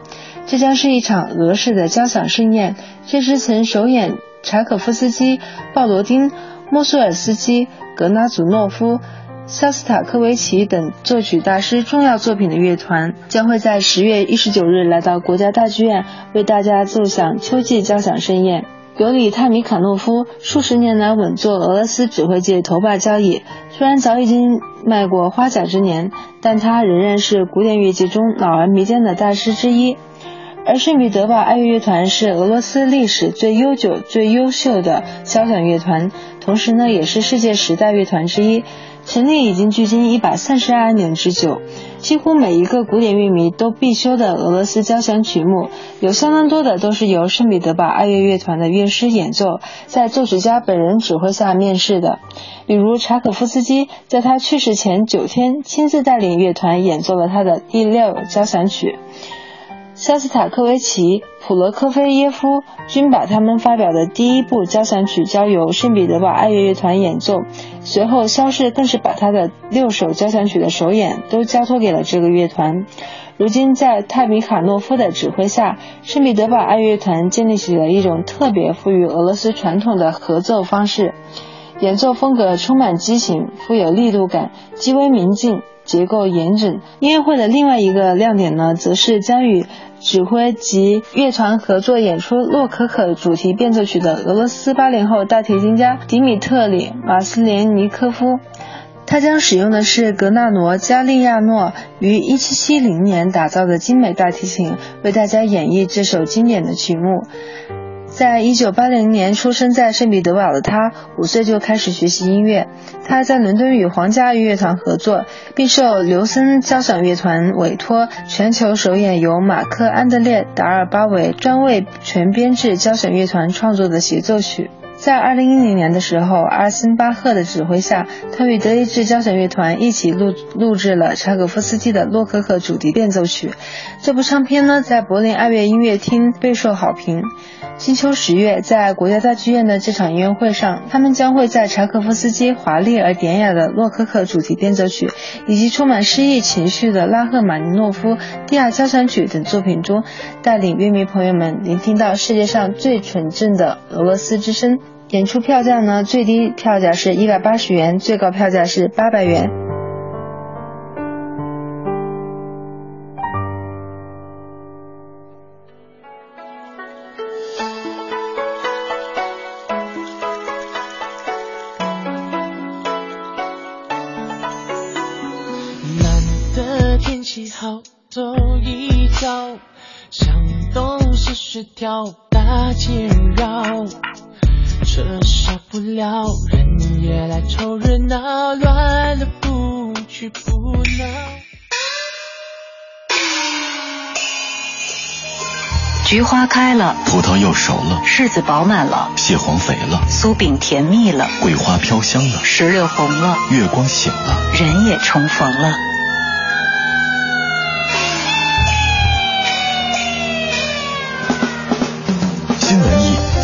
这将是一场俄式的交响盛宴。这支曾首演柴可夫斯基、鲍罗丁、莫苏尔斯基、格拉祖诺夫、肖斯塔科维奇等作曲大师重要作品的乐团，将会在十月一十九日来到国家大剧院，为大家奏响秋季交响盛宴。尤里·泰米卡诺夫数十年来稳坐俄罗斯指挥界头把交椅，虽然早已经迈过花甲之年，但他仍然是古典乐界中老而弥坚的大师之一。而圣彼得堡爱乐乐团是俄罗斯历史最悠久、最优秀的交响乐团，同时呢，也是世界十大乐团之一。成立已经距今一百三十二年之久，几乎每一个古典乐迷都必修的俄罗斯交响曲目，有相当多的都是由圣彼得堡爱乐乐团的乐师演奏，在作曲家本人指挥下面试的。比如柴可夫斯基在他去世前九天，亲自带领乐团演奏了他的第六交响曲。肖斯塔科维奇、普罗科菲耶夫均把他们发表的第一部交响曲交由圣彼得堡爱乐乐团演奏，随后肖氏更是把他的六首交响曲的首演都交托给了这个乐团。如今，在泰米卡诺夫的指挥下，圣彼得堡爱乐团建立起了一种特别富于俄罗斯传统的合奏方式，演奏风格充满激情，富有力度感，极为明净。结构严整。音乐会的另外一个亮点呢，则是将与指挥及乐团合作演出洛可可主题变奏曲的俄罗斯八零后大提琴家迪米特里·马斯连尼科夫。他将使用的是格纳罗·加利亚诺于1770年打造的精美大提琴，为大家演绎这首经典的曲目。在一九八零年出生在圣彼得堡的他，五岁就开始学习音乐。他在伦敦与皇家乐团合作，并受刘森交响乐团委托，全球首演由马克·安德烈·达尔巴韦专为全编制交响乐团创作的协奏曲。在二零一零年的时候，阿森巴赫的指挥下，他与德意志交响乐团一起录录制了柴可夫斯基的《洛可可主题变奏曲》。这部唱片呢，在柏林爱乐音乐厅备受好评。金秋十月，在国家大剧院的这场音乐会上，他们将会在柴可夫斯基华丽而典雅的《洛可可主题变奏曲》以及充满诗意情绪的拉赫玛尼诺夫《第二交响曲》等作品中，带领乐迷朋友们聆听到世界上最纯正的俄罗斯之声。演出票价呢，最低票价是一百八十元，最高票价是八百元。
难得天气好，走一遭，向东西十条大街绕。车少不了，人也来凑热闹，乱了不去不闹。
菊花开了，
葡萄又熟了，
柿子饱满了，
蟹黄肥了，
酥饼甜蜜了，
桂花飘香了，
石榴红了，
月光醒了，
人也重逢了。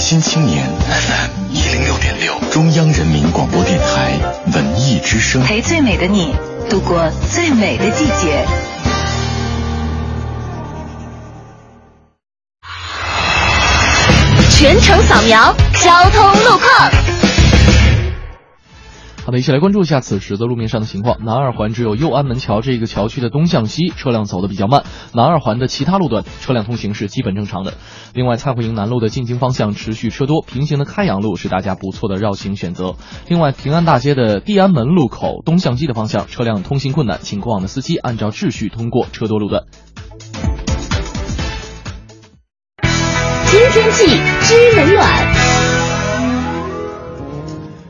新青年 FM [laughs] 一零六点六，中央人民广播电台文艺之声，
陪最美的你度过最美的季节。全程扫描交通路况。
好的，一起来关注一下此时的路面上的情况。南二环只有右安门桥这个桥区的东向西车辆走的比较慢，南二环的其他路段车辆通行是基本正常的。另外，蔡慧营南路的进京方向持续车多，平行的开阳路是大家不错的绕行选择。另外，平安大街的地安门路口东向西的方向车辆通行困难，请过往的司机按照秩序通过车多路段。
听天气知冷暖。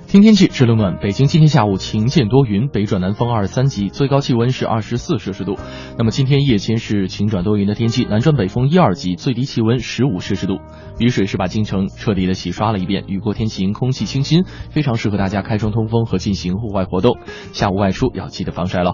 听天气，知冷暖。北京今天下午晴见多云，北转南风二三级，最高气温是二十四摄氏度。那么今天夜间是晴转多云的天气，南转北风一二级，最低气温十五摄氏度。雨水是把京城彻底的洗刷了一遍，雨过天晴，空气清新，非常适合大家开窗通风和进行户外活动。下午外出要记得防晒了。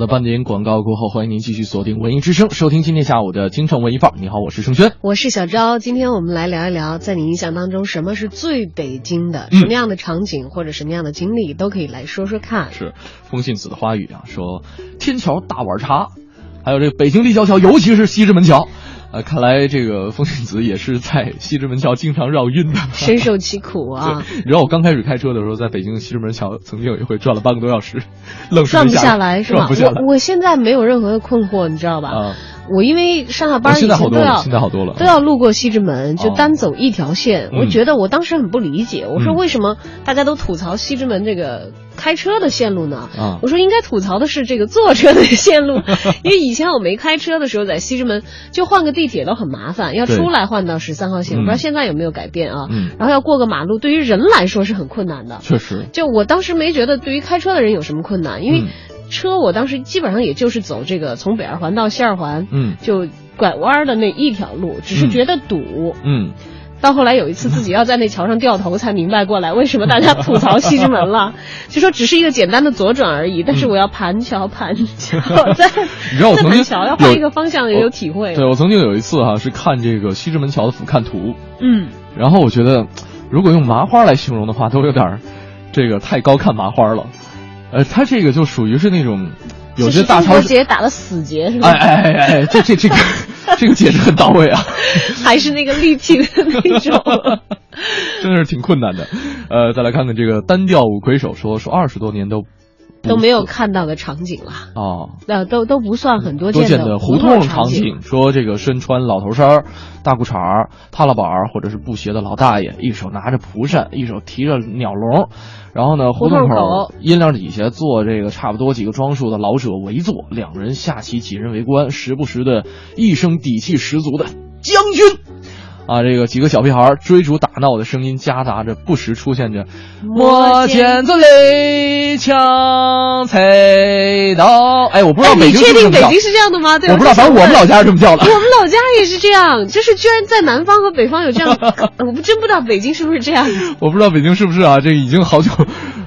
好的，半点广告过后，欢迎您继续锁定文艺之声，收听今天下午的京城文艺范儿。你好，我是盛轩，
我是小昭。今天我们来聊一聊，在你印象当中，什么是最北京的？
嗯
什么样的场景或者什么样的经历，都可以来说说看。
是风信子的花语啊，说天桥大碗茶，还有这北京立交桥，尤其是西直门桥。呃，看来这个风信子也是在西直门桥经常绕晕的，
深受其苦啊！[laughs]
你知道我刚开始开车的时候，在北京西直门桥曾经有一回转了半个多小时，愣是
转不下来是吧？我我现在没有任何的困惑，你知道吧？
啊。
我因为上下班以
现在好多了，
前都要
现在好多了，
都要路过西直门，就
哦。
单走一条线。
嗯。
我觉得我当时很不理解，我说
嗯
为什么大家都吐槽西直门这个开车的线路呢？
啊。
我说应该吐槽的是这个坐车的线路，[laughs] 因为以前我没开车的时候，在西直门就换个地铁都很麻烦，要出来换到十三号线，不知道现在有没有改变啊。
嗯。
然后要过个马路，对于人来说是很困难的。
确实，
就我当时没觉得对于开车的人有什么困难，因为
嗯
车我当时基本上也就是走这个从北二环到西二环，
嗯
就拐弯的那一条路，只是觉得堵。
嗯，
到后来有一次自己要在那桥上掉头，才明白过来 [laughs] 为什么大家吐槽西直门了，就说只是一个简单的左转而已，但是我要盘桥盘桥，在
嗯 [laughs] 你知道我
在
曾经
要换
有
一个方向也有体会。
对我曾经有一次哈、是看这个西直门桥的俯瞰图，
嗯，
然后我觉得，如果用麻花来形容的话，都有点儿这个太高看麻花了。呃，他这个就属于是那种有些大超市，
打的死结是吧？
哎哎哎哎，这这这个 [laughs] 这个解释很到位啊，[laughs]
还是那个立体的那种。[laughs]
真的是挺困难的。呃，再来看看这个单调五魁首说说二十多年都
都没有看到的场景了，
哦。
呃，都都不算很多
多见
的
的胡
同
同场景，说这个身穿老头衫儿、大裤衩儿、踏拉板儿或者是布鞋的老大爷，一手拿着蒲扇，一手提着鸟笼，然后呢，胡同
口
口阴凉底下坐这个差不多几个装束的老者围坐，两人下棋，几人围观，时不时的一声底气十足的将军。啊，这个几个小屁孩追逐打闹的声音夹杂着，不时出现着“磨剑子雷枪菜刀”。哎，我不知道
哎，
北
你确
京是不是这么叫
定北京是这样的吗？对，
我不知道，反正我们老家是这么叫的。
我们老家也是这样，就是居然在南方和北方有这样，[laughs] 我不真不知道北京是不是这样。
我不知道北京是不是啊？这已经好久，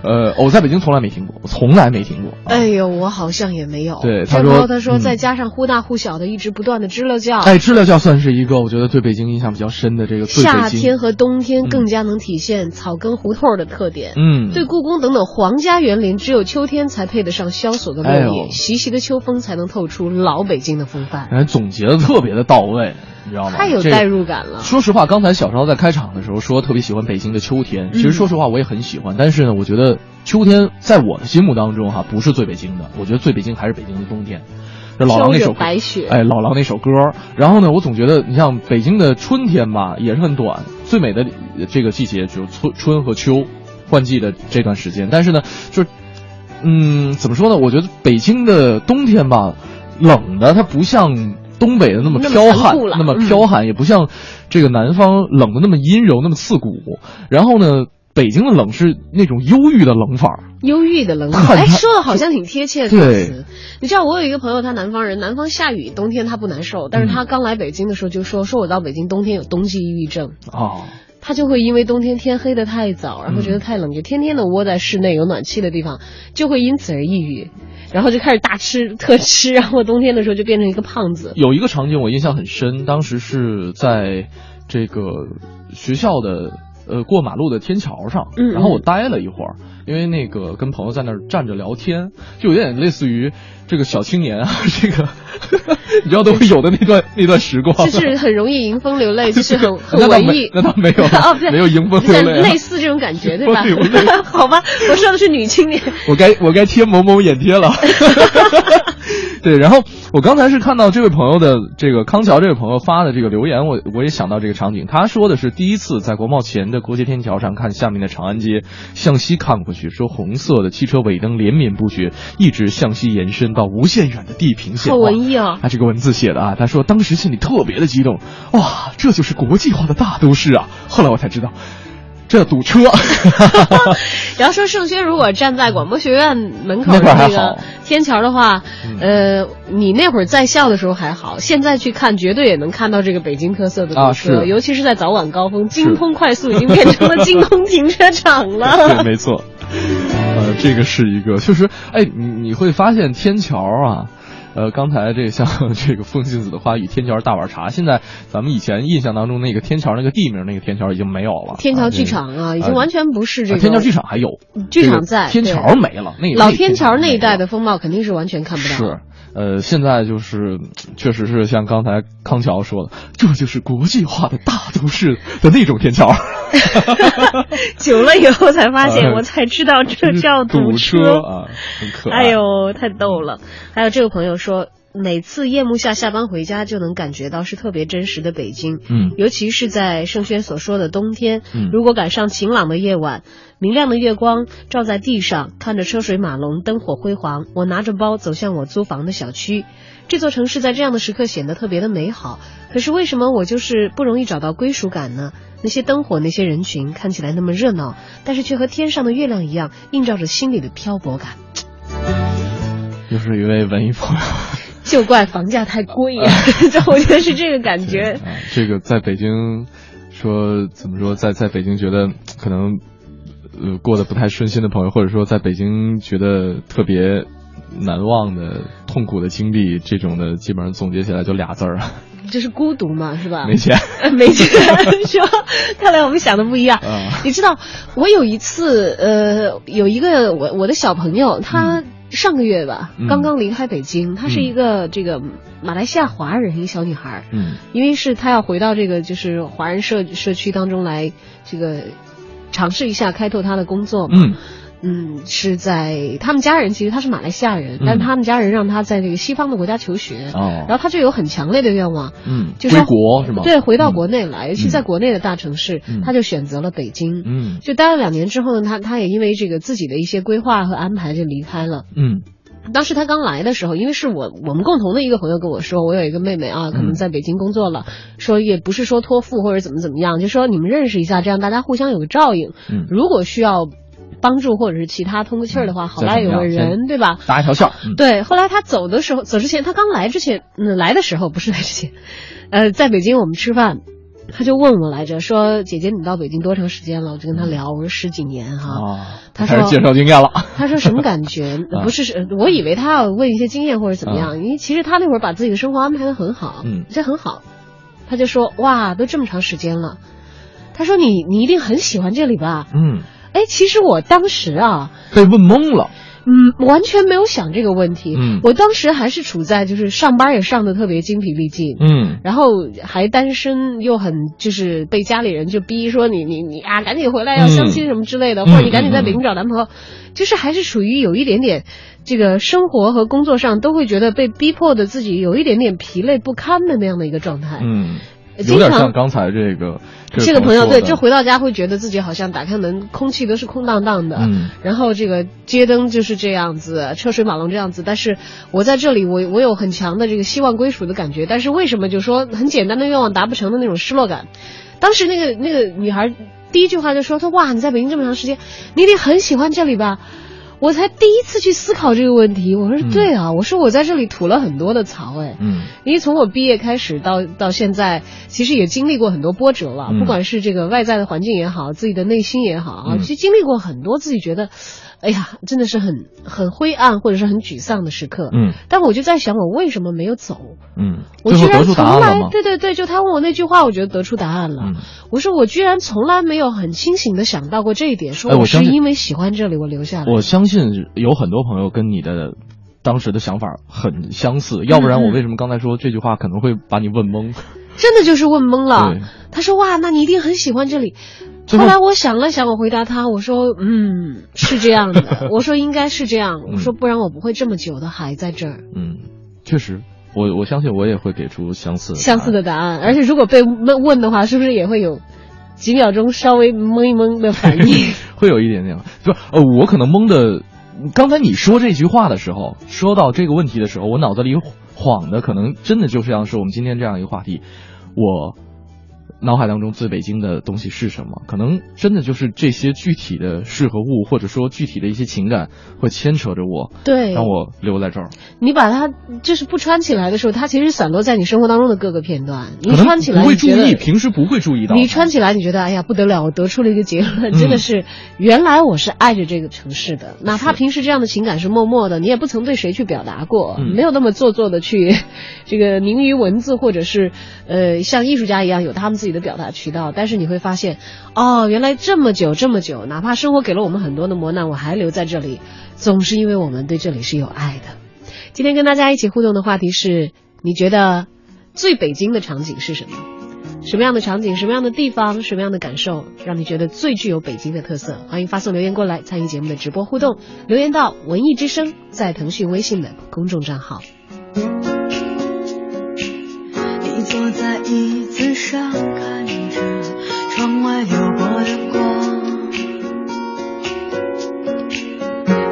呃，我在北京从来没听过，我从来没听过。
哎呦，我好像也没有。
对他说嗯
他说再加上忽大忽小的一直不断的知了叫，
哎，知了叫算是一个我觉得对北京印象比较深的这个。
夏天和冬天
嗯
更加能体现草根胡同的特点。
嗯，
对故宫等等皇家园林，只有秋天才配得上萧索的落
哎
叶，
呦
习习的秋风才能透出老北京的风范，
人家总结的特别的到位，你知道吗？
太有代入感了。
说实话，刚才小超在开场的时候说特别喜欢北京的秋天，其实
嗯
说实话我也很喜欢，但是呢，我觉得秋天在我的心目当中哈不是最北京的，我觉得最北京还是北京的冬天。这老狼那首歌
白雪
哎，老狼那首歌。然后呢，我总觉得你像北京的春天吧，也是很短，最美的呃这个季节只有春春和秋，换季的这段时间。但是呢，就是嗯，怎么说呢？我觉得北京的冬天吧，冷的它不像东北的那么剽悍那么
嗯
剽悍，也不像这个南方冷的那么阴柔，那么刺骨。然后呢，北京的冷是那种忧郁的冷法儿。
忧郁的冷法，哎，说的好像挺贴切的这个词。你知道我有一个朋友，他南方人，南方下雨，冬天他不难受，但是他刚来北京的时候就说，说我到北京冬天有冬季抑郁症。
哦，
他就会因为冬天天黑的太早，然后觉得太冷，就天天的窝在室内有暖气的地方，就会因此而抑郁，然后就开始大吃特吃，然后冬天的时候就变成一个胖子。
有一个场景我印象很深，当时是在这个学校的呃过马路的天桥上，
嗯
然后我待了一会儿，因为那个跟朋友在那儿站着聊天，就有点类似于这个小青年啊，这个 [laughs] 你知道都会有的那段那段时光，
就是很容易迎风流泪，就是很很文艺。
那倒没有 [laughs]
哦，
没有迎风流泪啊
类似这种感觉，[laughs] 对吧？好吧，我说的是女青年。
我该我该贴某某眼贴了。对，然后我刚才是看到这位朋友的这个康桥这位朋友发的这个留言，我我也想到这个场景。他说的是第一次在国贸前的国际天桥上看下面的长安街，向西看过去，说红色的汽车尾灯连绵不绝，一直向西延伸到无限远的地平线。
好文艺啊
他这个文字写的啊，他说当时心里特别的激动，哇，这就是国际化的大都市啊！后来我才知道，这堵车。[laughs]
然后说盛轩如果站在广播学院门口
那
的那个天桥的话，呃，你那会儿在校的时候还好，现在去看绝对也能看到这个北京特色的
啊
堵车，
是
尤其是在早晚高峰，京通快速已经变成了京通停车场了。[laughs]
对，没错。呃，这个是一个，确实，哎，你你会发现天桥啊。呃，刚才这个像 [laughs] 这个风信子的花语，天桥大碗茶，现在咱们以前印象当中那个天桥那个地名那个天桥已经没有了。
天桥剧
啊
场啊，已经完全不是这个。
啊天桥剧场还有，
剧场在，
天桥没了，那个
老天桥那一带的风貌肯定是完全看不到。
是，呃，现在就是，确实是像刚才康桥说的，这就是国际化的大都市的那种天桥。[laughs]
久了以后才发现，
呃
我才知道这叫
堵
车
啊，很可爱。
哎呦，太逗了！还有这个朋友说，每次夜幕下下班回家，就能感觉到是特别真实的北京。
嗯
尤其是在盛轩所说的冬天，
嗯
如果赶上晴朗的夜晚，明亮的月光照在地上，看着车水马龙，灯火辉煌，我拿着包走向我租房的小区。这座城市在这样的时刻显得特别的美好。可是为什么我就是不容易找到归属感呢？那些灯火，那些人群，看起来那么热闹，但是却和天上的月亮一样，映照着心里的漂泊感。
又是一位文艺朋友。
就怪房价太贵呀、[laughs] 这我觉得是这个感觉。[laughs]
啊，这个在北京说怎么说，在在北京觉得 [tsk] 可能呃过得不太顺心的朋友，或者说在北京觉得特别难忘的痛苦的经历，这种的基本上总结起来就俩字儿，
这是孤独嘛，是吧？
没钱。[laughs]
没钱是吧？看来我们想的不一样。
啊
你知道，我有一次，呃，有一个我我的小朋友，他上个月吧，
嗯
刚刚离开北京，她是一个这个马来西亚华人，一个小女孩。
嗯
因为是她要回到这个就是华人社社区当中来，这个尝试一下开拓她的工作嘛。
嗯
嗯，是在他们家人，其实他是马来西亚人，但他们家人让他在这个西方的国家求学，然后他就有很强烈的愿望，
嗯，
就是
回国是吗？
对，回到国内来，尤其在国内的大城市，
嗯。
他就选择了北京。
嗯。
就待了两年之后呢，他他也因为这个自己的一些规划和安排就离开了。
嗯。
当时他刚来的时候，因为是我我们共同的一个朋友跟我说，我有一个妹妹啊，可能在北京工作了，说也不是说托付或者怎么怎么样，就说你们认识一下，这样大家互相有个照应。
嗯，
如果需要帮助或者是其他通个气儿的话，好
再
赖有个人，对吧？
搭一条线。嗯
对，后来他走的时候，走之前，他刚来之前，嗯，来的时候不是来之前，呃，在北京我们吃饭，他就问我来着，说姐姐你到北京多长时间了？我就跟他聊，我说十几年哈。
啊，
他说
介绍经验了。[laughs]
他说什么感觉？
啊
不是，是 [laughs] 我以为他要问一些经验或者怎么样，因为其实他那会儿把自己的生活安排的很好，
嗯
这很好。他就说哇，都这么长时间了，他说你你一定很喜欢这里吧？
嗯，
哎，其实我当时啊，
被问懵了。
嗯，完全没有想这个问题。
嗯
我当时还是处在就是上班也上的特别精疲力尽，
嗯
然后还单身，又很就是被家里人就逼说你你你啊，赶紧回来要相亲什么之类的，
嗯
或者你赶紧在北京找男朋友，就是还是属于有一点点这个生活和工作上都会觉得被逼迫的自己有一点点疲累不堪的那样的一个状态。
嗯有点像刚才这个
这个朋友，对，就
就
回到家会觉得自己好像打开门，空气都是空荡荡的，
嗯
然后这个街灯就是这样子，车水马龙这样子。但是我在这里，我我有很强的这个希望归属的感觉。但是为什么就说很简单的愿望达不成的那种失落感？当时那个那个女孩第一句话就说：“她哇，你在北京这么长时间，你一定很喜欢这里吧？”我才第一次去思考这个问题。我说对啊，我说我在这里吐了很多的槽哎。
嗯
因为从我毕业开始到到现在，其实也经历过很多波折了，
嗯
不管是这个外在的环境也好，自己的内心也好啊，
嗯
其实经历过很多自己觉得，哎呀，真的是很很灰暗或者是很沮丧的时刻。
嗯
但我就在想，我为什么没有走？
嗯，
我居然从来？对对对，就他问我那句话，我觉得得出答案了。
嗯
我说我居然从来没有很清醒的想到过这一点，说
哎我
是因为喜欢这里我留下来。
我相信有很多朋友跟你的当时的想法很相似，要不然我为什么刚才说这句话可能会把你问懵？
真的就是问懵了。他说：“哇，那你一定很喜欢这里。”
最后
后来我想了想，我回答他，我说：“嗯，是这样的。[laughs] 我说应该是这样。我说不然我不会这么久的还在这儿。
嗯，确实，我我相信我也会给出相似的
相似的答案，而且如果被问问的话，是不是也会有几秒钟稍微懵一懵的反应？[laughs]
会有一点点，不，呃，我可能懵的。刚才你说这句话的时候，说到这个问题的时候，我脑子里晃的可能真的就像是我们今天这样一个话题，我脑海当中最北京的东西是什么？可能真的就是这些具体的事和物，或者说具体的一些情感，会牵扯着我，
对
让我留在这儿。
你把它就是不穿起来的时候，它其实散落在你生活当中的各个片段。你穿起来
不会注意，平时不会注意到。
你穿起来，你觉得哎呀不得了，我得出了一个结论，
嗯
真的是，原来我是爱着这个城市的，哪怕平时这样的情感是默默的，你也不曾对谁去表达过，
嗯
没有那么做作的去，这个凝于文字，或者是呃像艺术家一样有他们自己的表达渠道，但是你会发现，哦，原来这么久这么久，哪怕生活给了我们很多的磨难，我还留在这里，总是因为我们对这里是有爱的。今天跟大家一起互动的话题是，你觉得最北京的场景是什么？什么样的场景、什么样的地方、什么样的感受，让你觉得最具有北京的特色？欢迎发送留言过来参与节目的直播互动，留言到“文艺之声”在腾讯微信的公众账号。
坐在椅子上，看着窗外流过的光。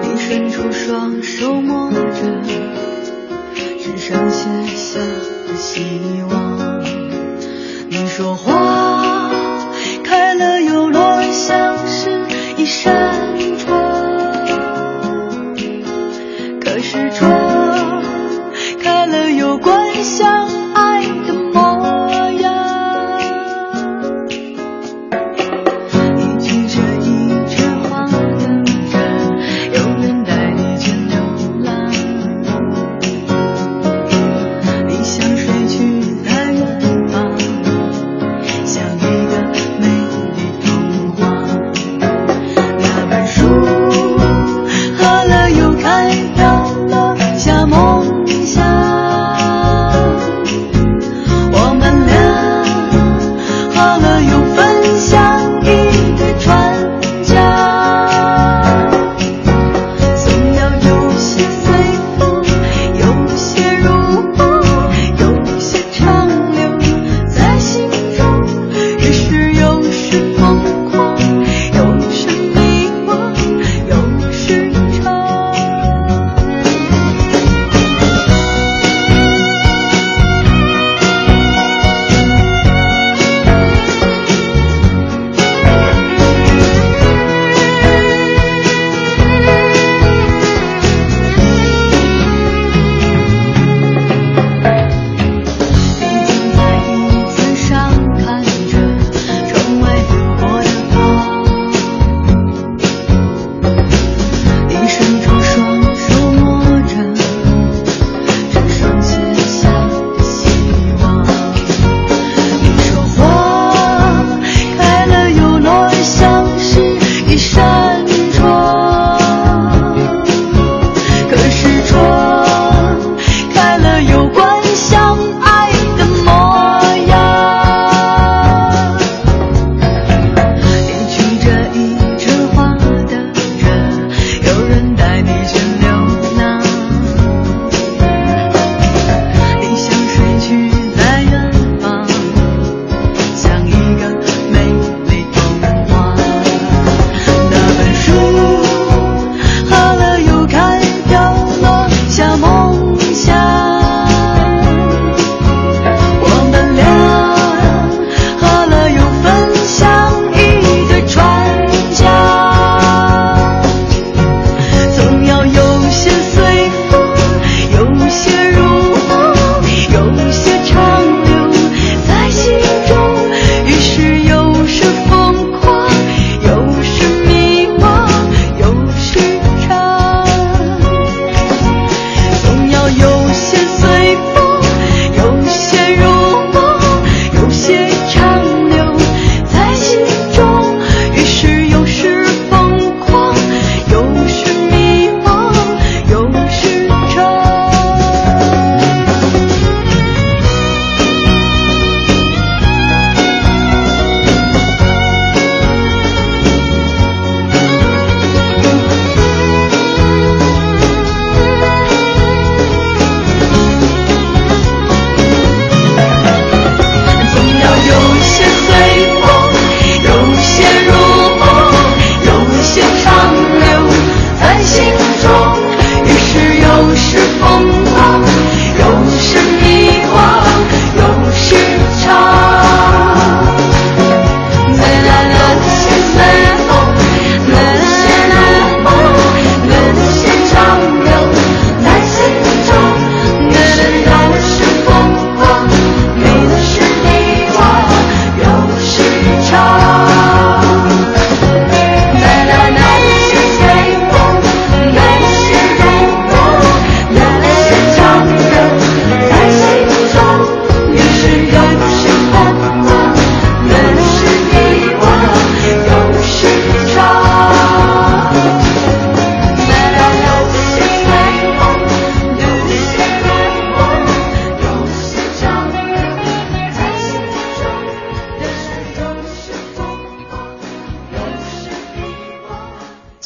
你伸出双手摸着纸上写下的希望。你说花开了又落，像是一扇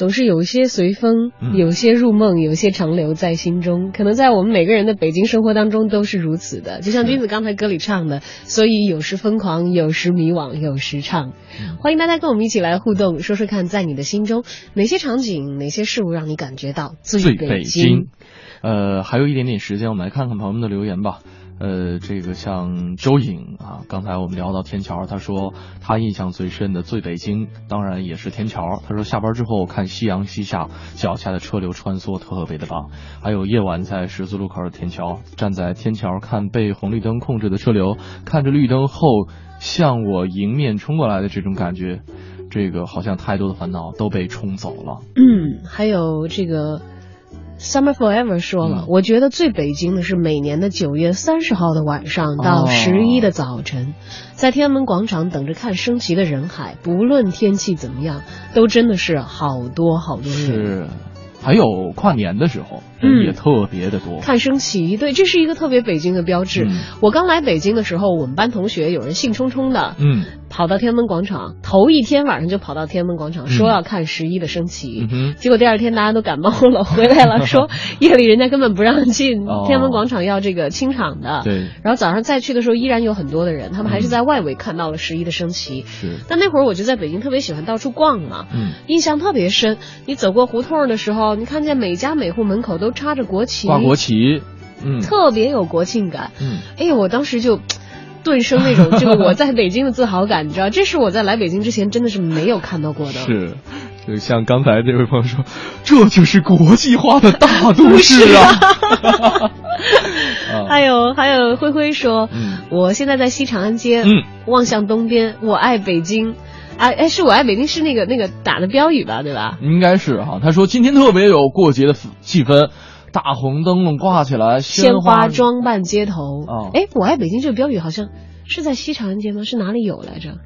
总是有些随风，有些入梦，有些长留在心中。可能在我们每个人的北京生活当中都是如此的。就像君子刚才歌里唱的，所以有时疯狂，有时迷惘，有时唱。欢迎大家跟我们一起来互动，说说看，在你的心中，哪些场景、哪些事物让你感觉到最北
京。呃，还有一点点时间，我们来看看朋友们的留言吧。呃，这个像周颖啊，刚才我们聊到天桥，他说他印象最深的最北京，当然也是天桥。他说下班之后看夕阳西下，脚下的车流穿梭特别的棒。还有夜晚在十字路口的天桥，站在天桥看被红绿灯控制的车流，看着绿灯后向我迎面冲过来的这种感觉，这个好像太多的烦恼都被冲走了。
嗯，还有这个 Summer Forever 说了，我觉得最北京的是每年的九月三十号的晚上到
哦
十一的早晨，在天安门广场等着看升旗的人海，不论天气怎么样，都真的是好多好多人。
是，还有跨年的时候，
嗯
人也特别的多。
看升旗，对，这是一个特别北京的标志。
嗯
我刚来北京的时候，我们班同学有人兴冲冲的，
嗯，
跑到天安门广场，头一天晚上就跑到天安门广场，说要看十一的升旗。
嗯
结果第二天大家都感冒了，[laughs] 回来了，说夜里人家根本不让进
哦
天安门广场，要这个清场的。
对，
然后早上再去的时候，依然有很多的人，他们还是在外围看到了十一的升旗。
是，
但那会儿我就在北京特别喜欢到处逛嘛，
嗯，
印象特别深。你走过胡同的时候，你看见每家每户门口都插着国旗，
挂国旗，嗯，
特别有国庆感。
嗯，
哎呀，我当时就顿生那种 [laughs] 这个我在北京的自豪感，你知道，这是我在来北京之前真的是没有看到过的。
是，就像刚才这位朋友说，这就是国际化的大都市啊。[laughs] 啊
还有 [laughs] 还有，灰灰说，
嗯
我现在在西长安街，
嗯，
望向东边，我爱北京。哎哎，是我爱北京是那个那个打的标语吧，对吧？
应该是哈、他说今天特别有过节的气氛，大红灯笼挂起来，
鲜
花
花装扮街头。
哦
哎，我爱北京这个标语好像是在西长安街吗？是哪里有来着？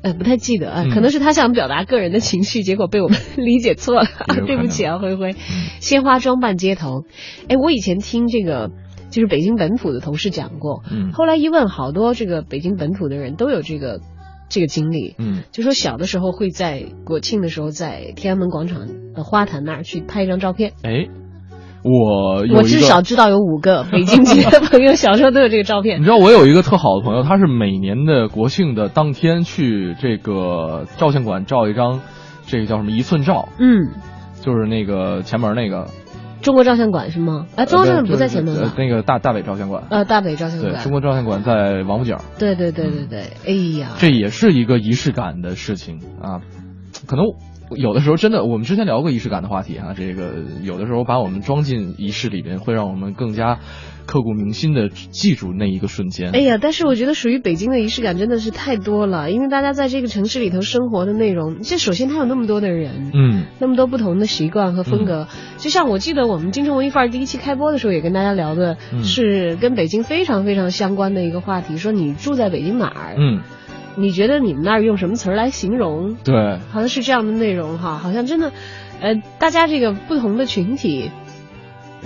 呃，不太记得啊、
嗯
可能是他想表达个人的情绪，结果被我们 [laughs] 理解错了，对不起啊，灰灰。鲜花装扮街头，哎，我以前听这个就是北京本土的同事讲过，
嗯
后来一问，好多这个北京本土的人都有这个这个经历，
嗯，
就说小的时候会在国庆的时候在天安门广场的花坛那儿去拍一张照片。
哎，我
我至少知道有五个 [laughs] 北京籍的朋友小时候都有这个照片
你。知道我有一个特好的朋友，他是每年的国庆的当天去这个照相馆照一张，这个叫什么一寸照，
嗯，
就是那个前门那个。
中国照相馆是吗？哎，中国照相馆不在前门
呃？那个大大北照相馆。
呃，大北照相
对，
馆。
中国照相馆在王府井。
对对对对对，哎呀，
这也是一个仪式感的事情啊，可能有的时候真的，我们之前聊过仪式感的话题啊，这个有的时候把我们装进仪式里边，会让我们更加刻骨铭心的记住那一个瞬间。
哎呀，但是我觉得属于北京的仪式感真的是太多了，因为大家在这个城市里头生活的内容，这首先它有那么多的人，
嗯，
那么多不同的习惯和风格。就像我记得我们京城文艺范儿第一期开播的时候，也跟大家聊的
嗯
是跟北京非常非常相关的一个话题，说你住在北京哪儿？
嗯，
你觉得你们那儿用什么词儿来形容？
对，
好像是这样的内容哈，好像真的，呃，大家这个不同的群体。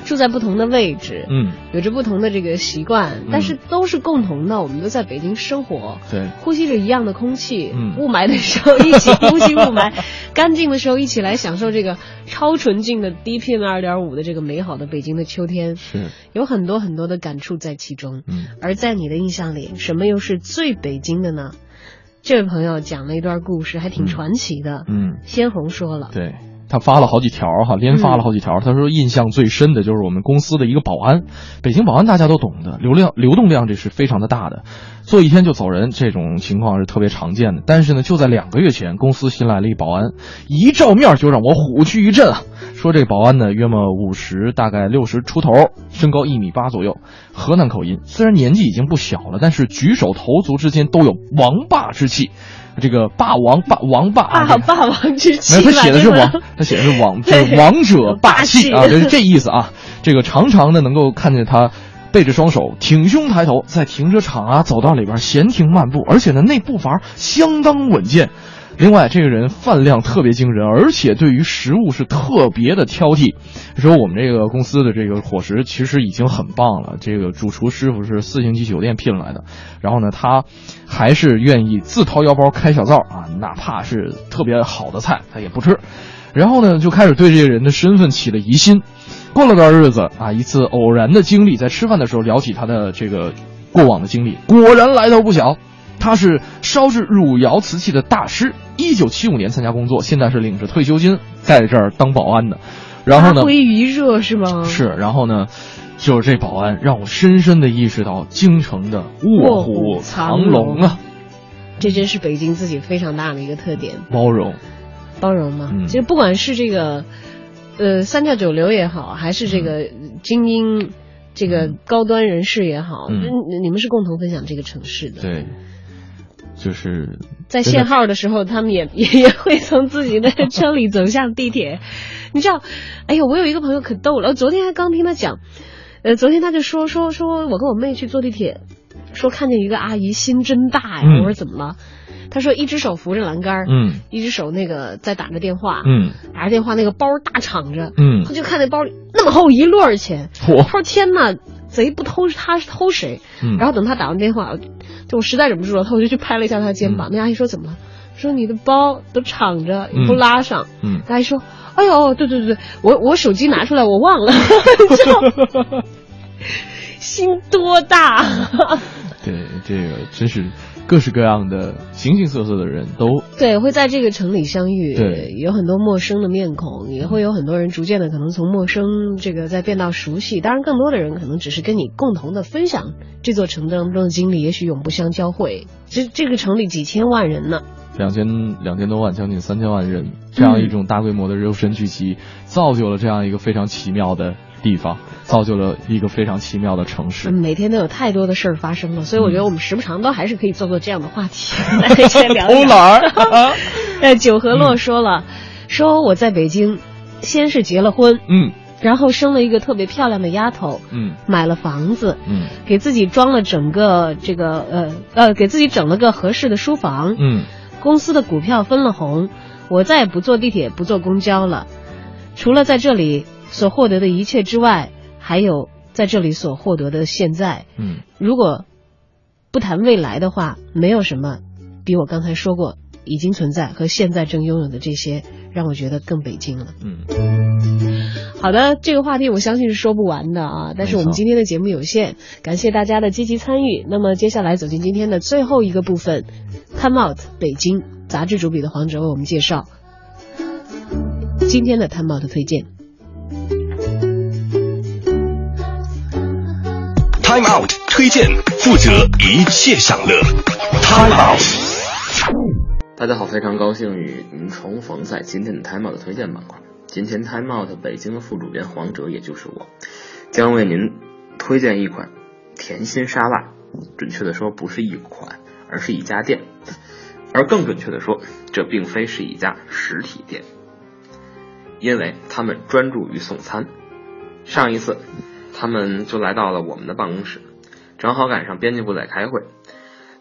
住在不同的位置，
嗯，
有着不同的这个习惯，
嗯
但是都是共同的，我们都在北京生活，
对，
呼吸着一样的空气，
嗯
雾霾的时候一起呼吸雾霾，[laughs] 干净的时候一起来享受这个超纯净的 DPM 二点五的这个美好的北京的秋天，
是，
有很多很多的感触在其中。
嗯，
而在你的印象里，什么又是最北京的呢？这位朋友讲了一段故事，还挺传奇的。
嗯，
鲜红说了，
对，他发了好几条哈，连发了好几条。他说印象最深的就是我们公司的一个保安，北京保安大家都懂的，流量流动量这是非常的大的，做一天就走人这种情况是特别常见的。但是呢，就在两个月前，公司新来了一保安，一照面就让我虎躯一震啊。说这保安呢，约莫五十，大概六十出头，身高一米八左右，河南口音。虽然年纪已经不小了，但是举手投足之间都有王霸之气。这个霸王霸王霸
霸霸王之气，[laughs]
没有他写的是王，他写的是王，就是王者霸气啊，就是这意思啊。这个常常呢能够看见他背着双手，挺胸抬头，在停车场啊走道里边闲庭漫步，而且呢那步伐相当稳健。另外，这个人饭量特别惊人，而且对于食物是特别的挑剔。说我们这个公司的这个伙食其实已经很棒了，这个主厨师傅是四星级酒店聘来的，然后呢，他还是愿意自掏腰包开小灶啊，哪怕是特别好的菜他也不吃。然后呢，就开始对这个人的身份起了疑心。过了段日子啊，一次偶然的经历，在吃饭的时候聊起他的这个过往的经历，果然来头不小。他是烧制汝窑瓷器的大师，一九七五年参加工作，现在是领着退休金在这儿当保安的。然后呢？
发挥余热是吗？
是，然后呢，就是这保安让我深深的意识到京城的卧虎藏龙啊。
这真是北京自己非常大的一个特点，
包容，
包容嘛。其实不管是这个，呃，三教九流也好，还是这个精英，这个高端人士也好，你们是共同分享这个城市的。
对。就是
在限号的时候，他们也也 [laughs] 也会从自己的车里走向地铁。[laughs] 你知道，哎呦，我有一个朋友可逗了，昨天还刚听他讲，呃，昨天他就说说说我跟我妹去坐地铁，说看见一个阿姨心真大呀。我说怎么了？他说一只手扶着栏杆，嗯，一只手那个在打着电话，嗯，打着电话那个包大敞着，嗯，他就看那包里那么厚一摞钱，我说天哪，贼不偷他是偷谁？然后等他打完电话。就我实在忍不住了，他我就去拍了一下他的肩膀。那阿姨说怎么了？说你的包都敞着，也不拉上。嗯，阿姨说，哎呦，对对对对，我我手机拿出来，我忘了。[laughs] [laughs] 心多大？
对，这个真是。各式各样的、形形色色的人都
对会在这个城里相遇，
对，
有很多陌生的面孔，也会有很多人逐渐的可能从陌生这个再变到熟悉。当然，更多的人可能只是跟你共同的分享这座城当中的经历，也许永不相交汇。这这个城里几千万人呢，
两千两千多万，将近三千万人，这样一种大规模的肉身聚集，造就了这样一个非常奇妙的。地方造就了一个非常奇妙的城市。
每天都有太多的事儿发生了，所以我觉得我们时不常都还是可以做做这样的话题，[laughs] 来聊
儿？[laughs]
呃，九和洛说了，说我在北京，先是结了婚，嗯，然后生了一个特别漂亮的丫头，嗯，买了房子，嗯，给自己装了整个这个呃呃，给自己整了个合适的书房，嗯，公司的股票分了红，我再也不坐地铁，不坐公交了，除了在这里。所获得的一切之外，还有在这里所获得的现在。嗯，如果不谈未来的话，没有什么比我刚才说过已经存在和现在正拥有的这些让我觉得更北京了。嗯，好的，这个话题我相信是说不完的啊。但是我们今天的节目有限，感谢大家的积极参与。那么接下来走进今天的最后一个部分，Time Out 北京杂志主笔的黄哲为我们介绍今天的 Time Out 推荐。
Time Out 推荐，负责一切享乐。Time Out，
大家好，非常高兴与您重逢在今天的 Time Out 推荐板块。今天 Time Out 北京的副主编黄哲，也就是我，将为您推荐一款甜心沙拉。准确的说，不是一款，而是一家店。而更准确的说，这并非是一家实体店，因为他们专注于送餐。上一次。他们就来到了我们的办公室，正好赶上编辑部在开会。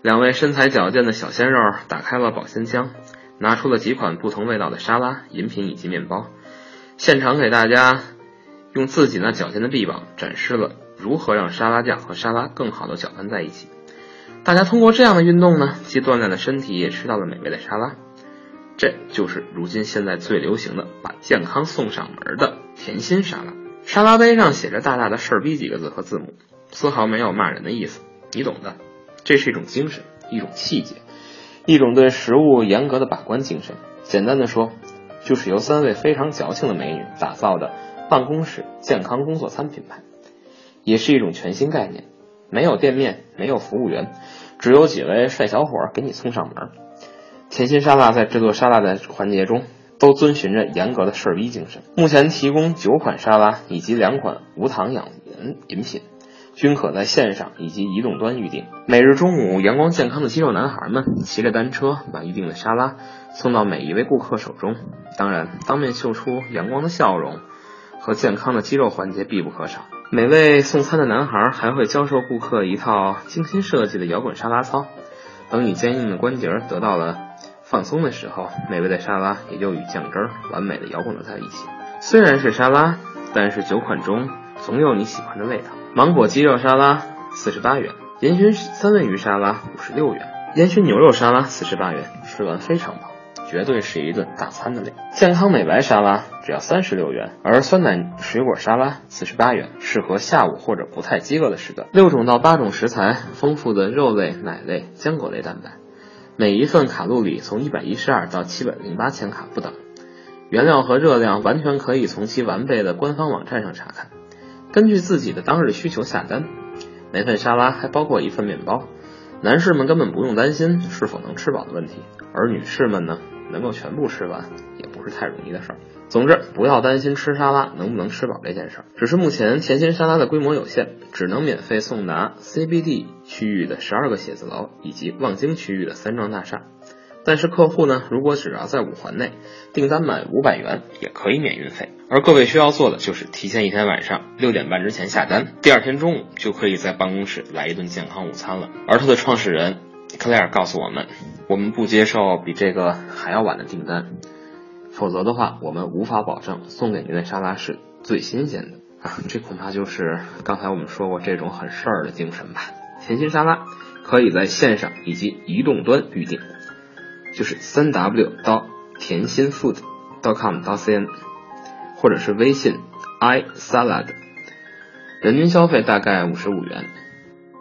两位身材矫健的小鲜肉打开了保鲜箱，拿出了几款不同味道的沙拉、饮品以及面包，现场给大家用自己那矫健的臂膀展示了如何让沙拉酱和沙拉更好的搅拌在一起。大家通过这样的运动呢，既锻炼了身体，也吃到了美味的沙拉。这就是如今现在最流行的把健康送上门的甜心沙拉。沙拉杯上写着大大的“事儿逼”几个字和字母，丝毫没有骂人的意思，你懂的。这是一种精神，一种气节，一种对食物严格的把关精神。简单的说，就是由三位非常矫情的美女打造的办公室健康工作餐品牌，也是一种全新概念。没有店面，没有服务员，只有几位帅小伙给你送上门。甜心沙拉在制作沙拉的环节中，都遵循着严格的事儿逼精神。目前提供九款沙拉以及两款无糖养颜饮品。均可在线上以及移动端预订。每日中午，阳光健康的肌肉男孩们骑着单车，把预定的沙拉送到每一位顾客手中。当然，当面秀出阳光的笑容和健康的肌肉环节必不可少。每位送餐的男孩还会教授顾客一套精心设计的摇滚沙拉操。等你坚硬的关节得到了放松的时候，美味的沙拉也就与酱汁完美的摇滚了在一起。虽然是沙拉，但是九款中总有你喜欢的味道。芒果鸡肉沙拉四十八元，烟熏三文鱼沙拉五十六元，烟熏牛肉沙拉四十八元，吃完非常饱，绝对是一顿大餐的量。健康美白沙拉只要三十六元，而酸奶水果沙拉四十八元，适合下午或者不太饥饿的时段。六种到八种食材，丰富的肉类、奶类、浆果类蛋白，每一份卡路里从一百一十二到七百零八千卡不等，原料和热量完全可以从其完备的官方网站上查看。根据自己的当日需求下单，每份沙拉还包括一份面包，男士们根本不用担心是否能吃饱的问题，而女士们呢，能够全部吃完不是太容易的事儿。总之，不要担心吃沙拉能不能吃饱这件事儿，只是目前甜心沙拉的规模有限，只能免费送达 CBD 区域的十二个写字楼以及望京区域的三幢大厦。但是客户呢，如果只要在五环内订单满五百元，也可以免运费。而各位需要做的就是提前一天晚上六点半之前下单，第二天中午就可以在办公室来一顿健康午餐了。而它的创始人克莱尔告诉我们，我们不接受比这个还要晚的订单，否则的话，我们无法保证送给您的沙拉是最新鲜的啊。[laughs] 这恐怕就是刚才我们说过这种很事儿的精神吧。甜心沙拉可以在线上以及移动端预订。就是三 w 到甜心 food. dot com. 到 cn，或者是微信 i salad，人均消费大概五十五元。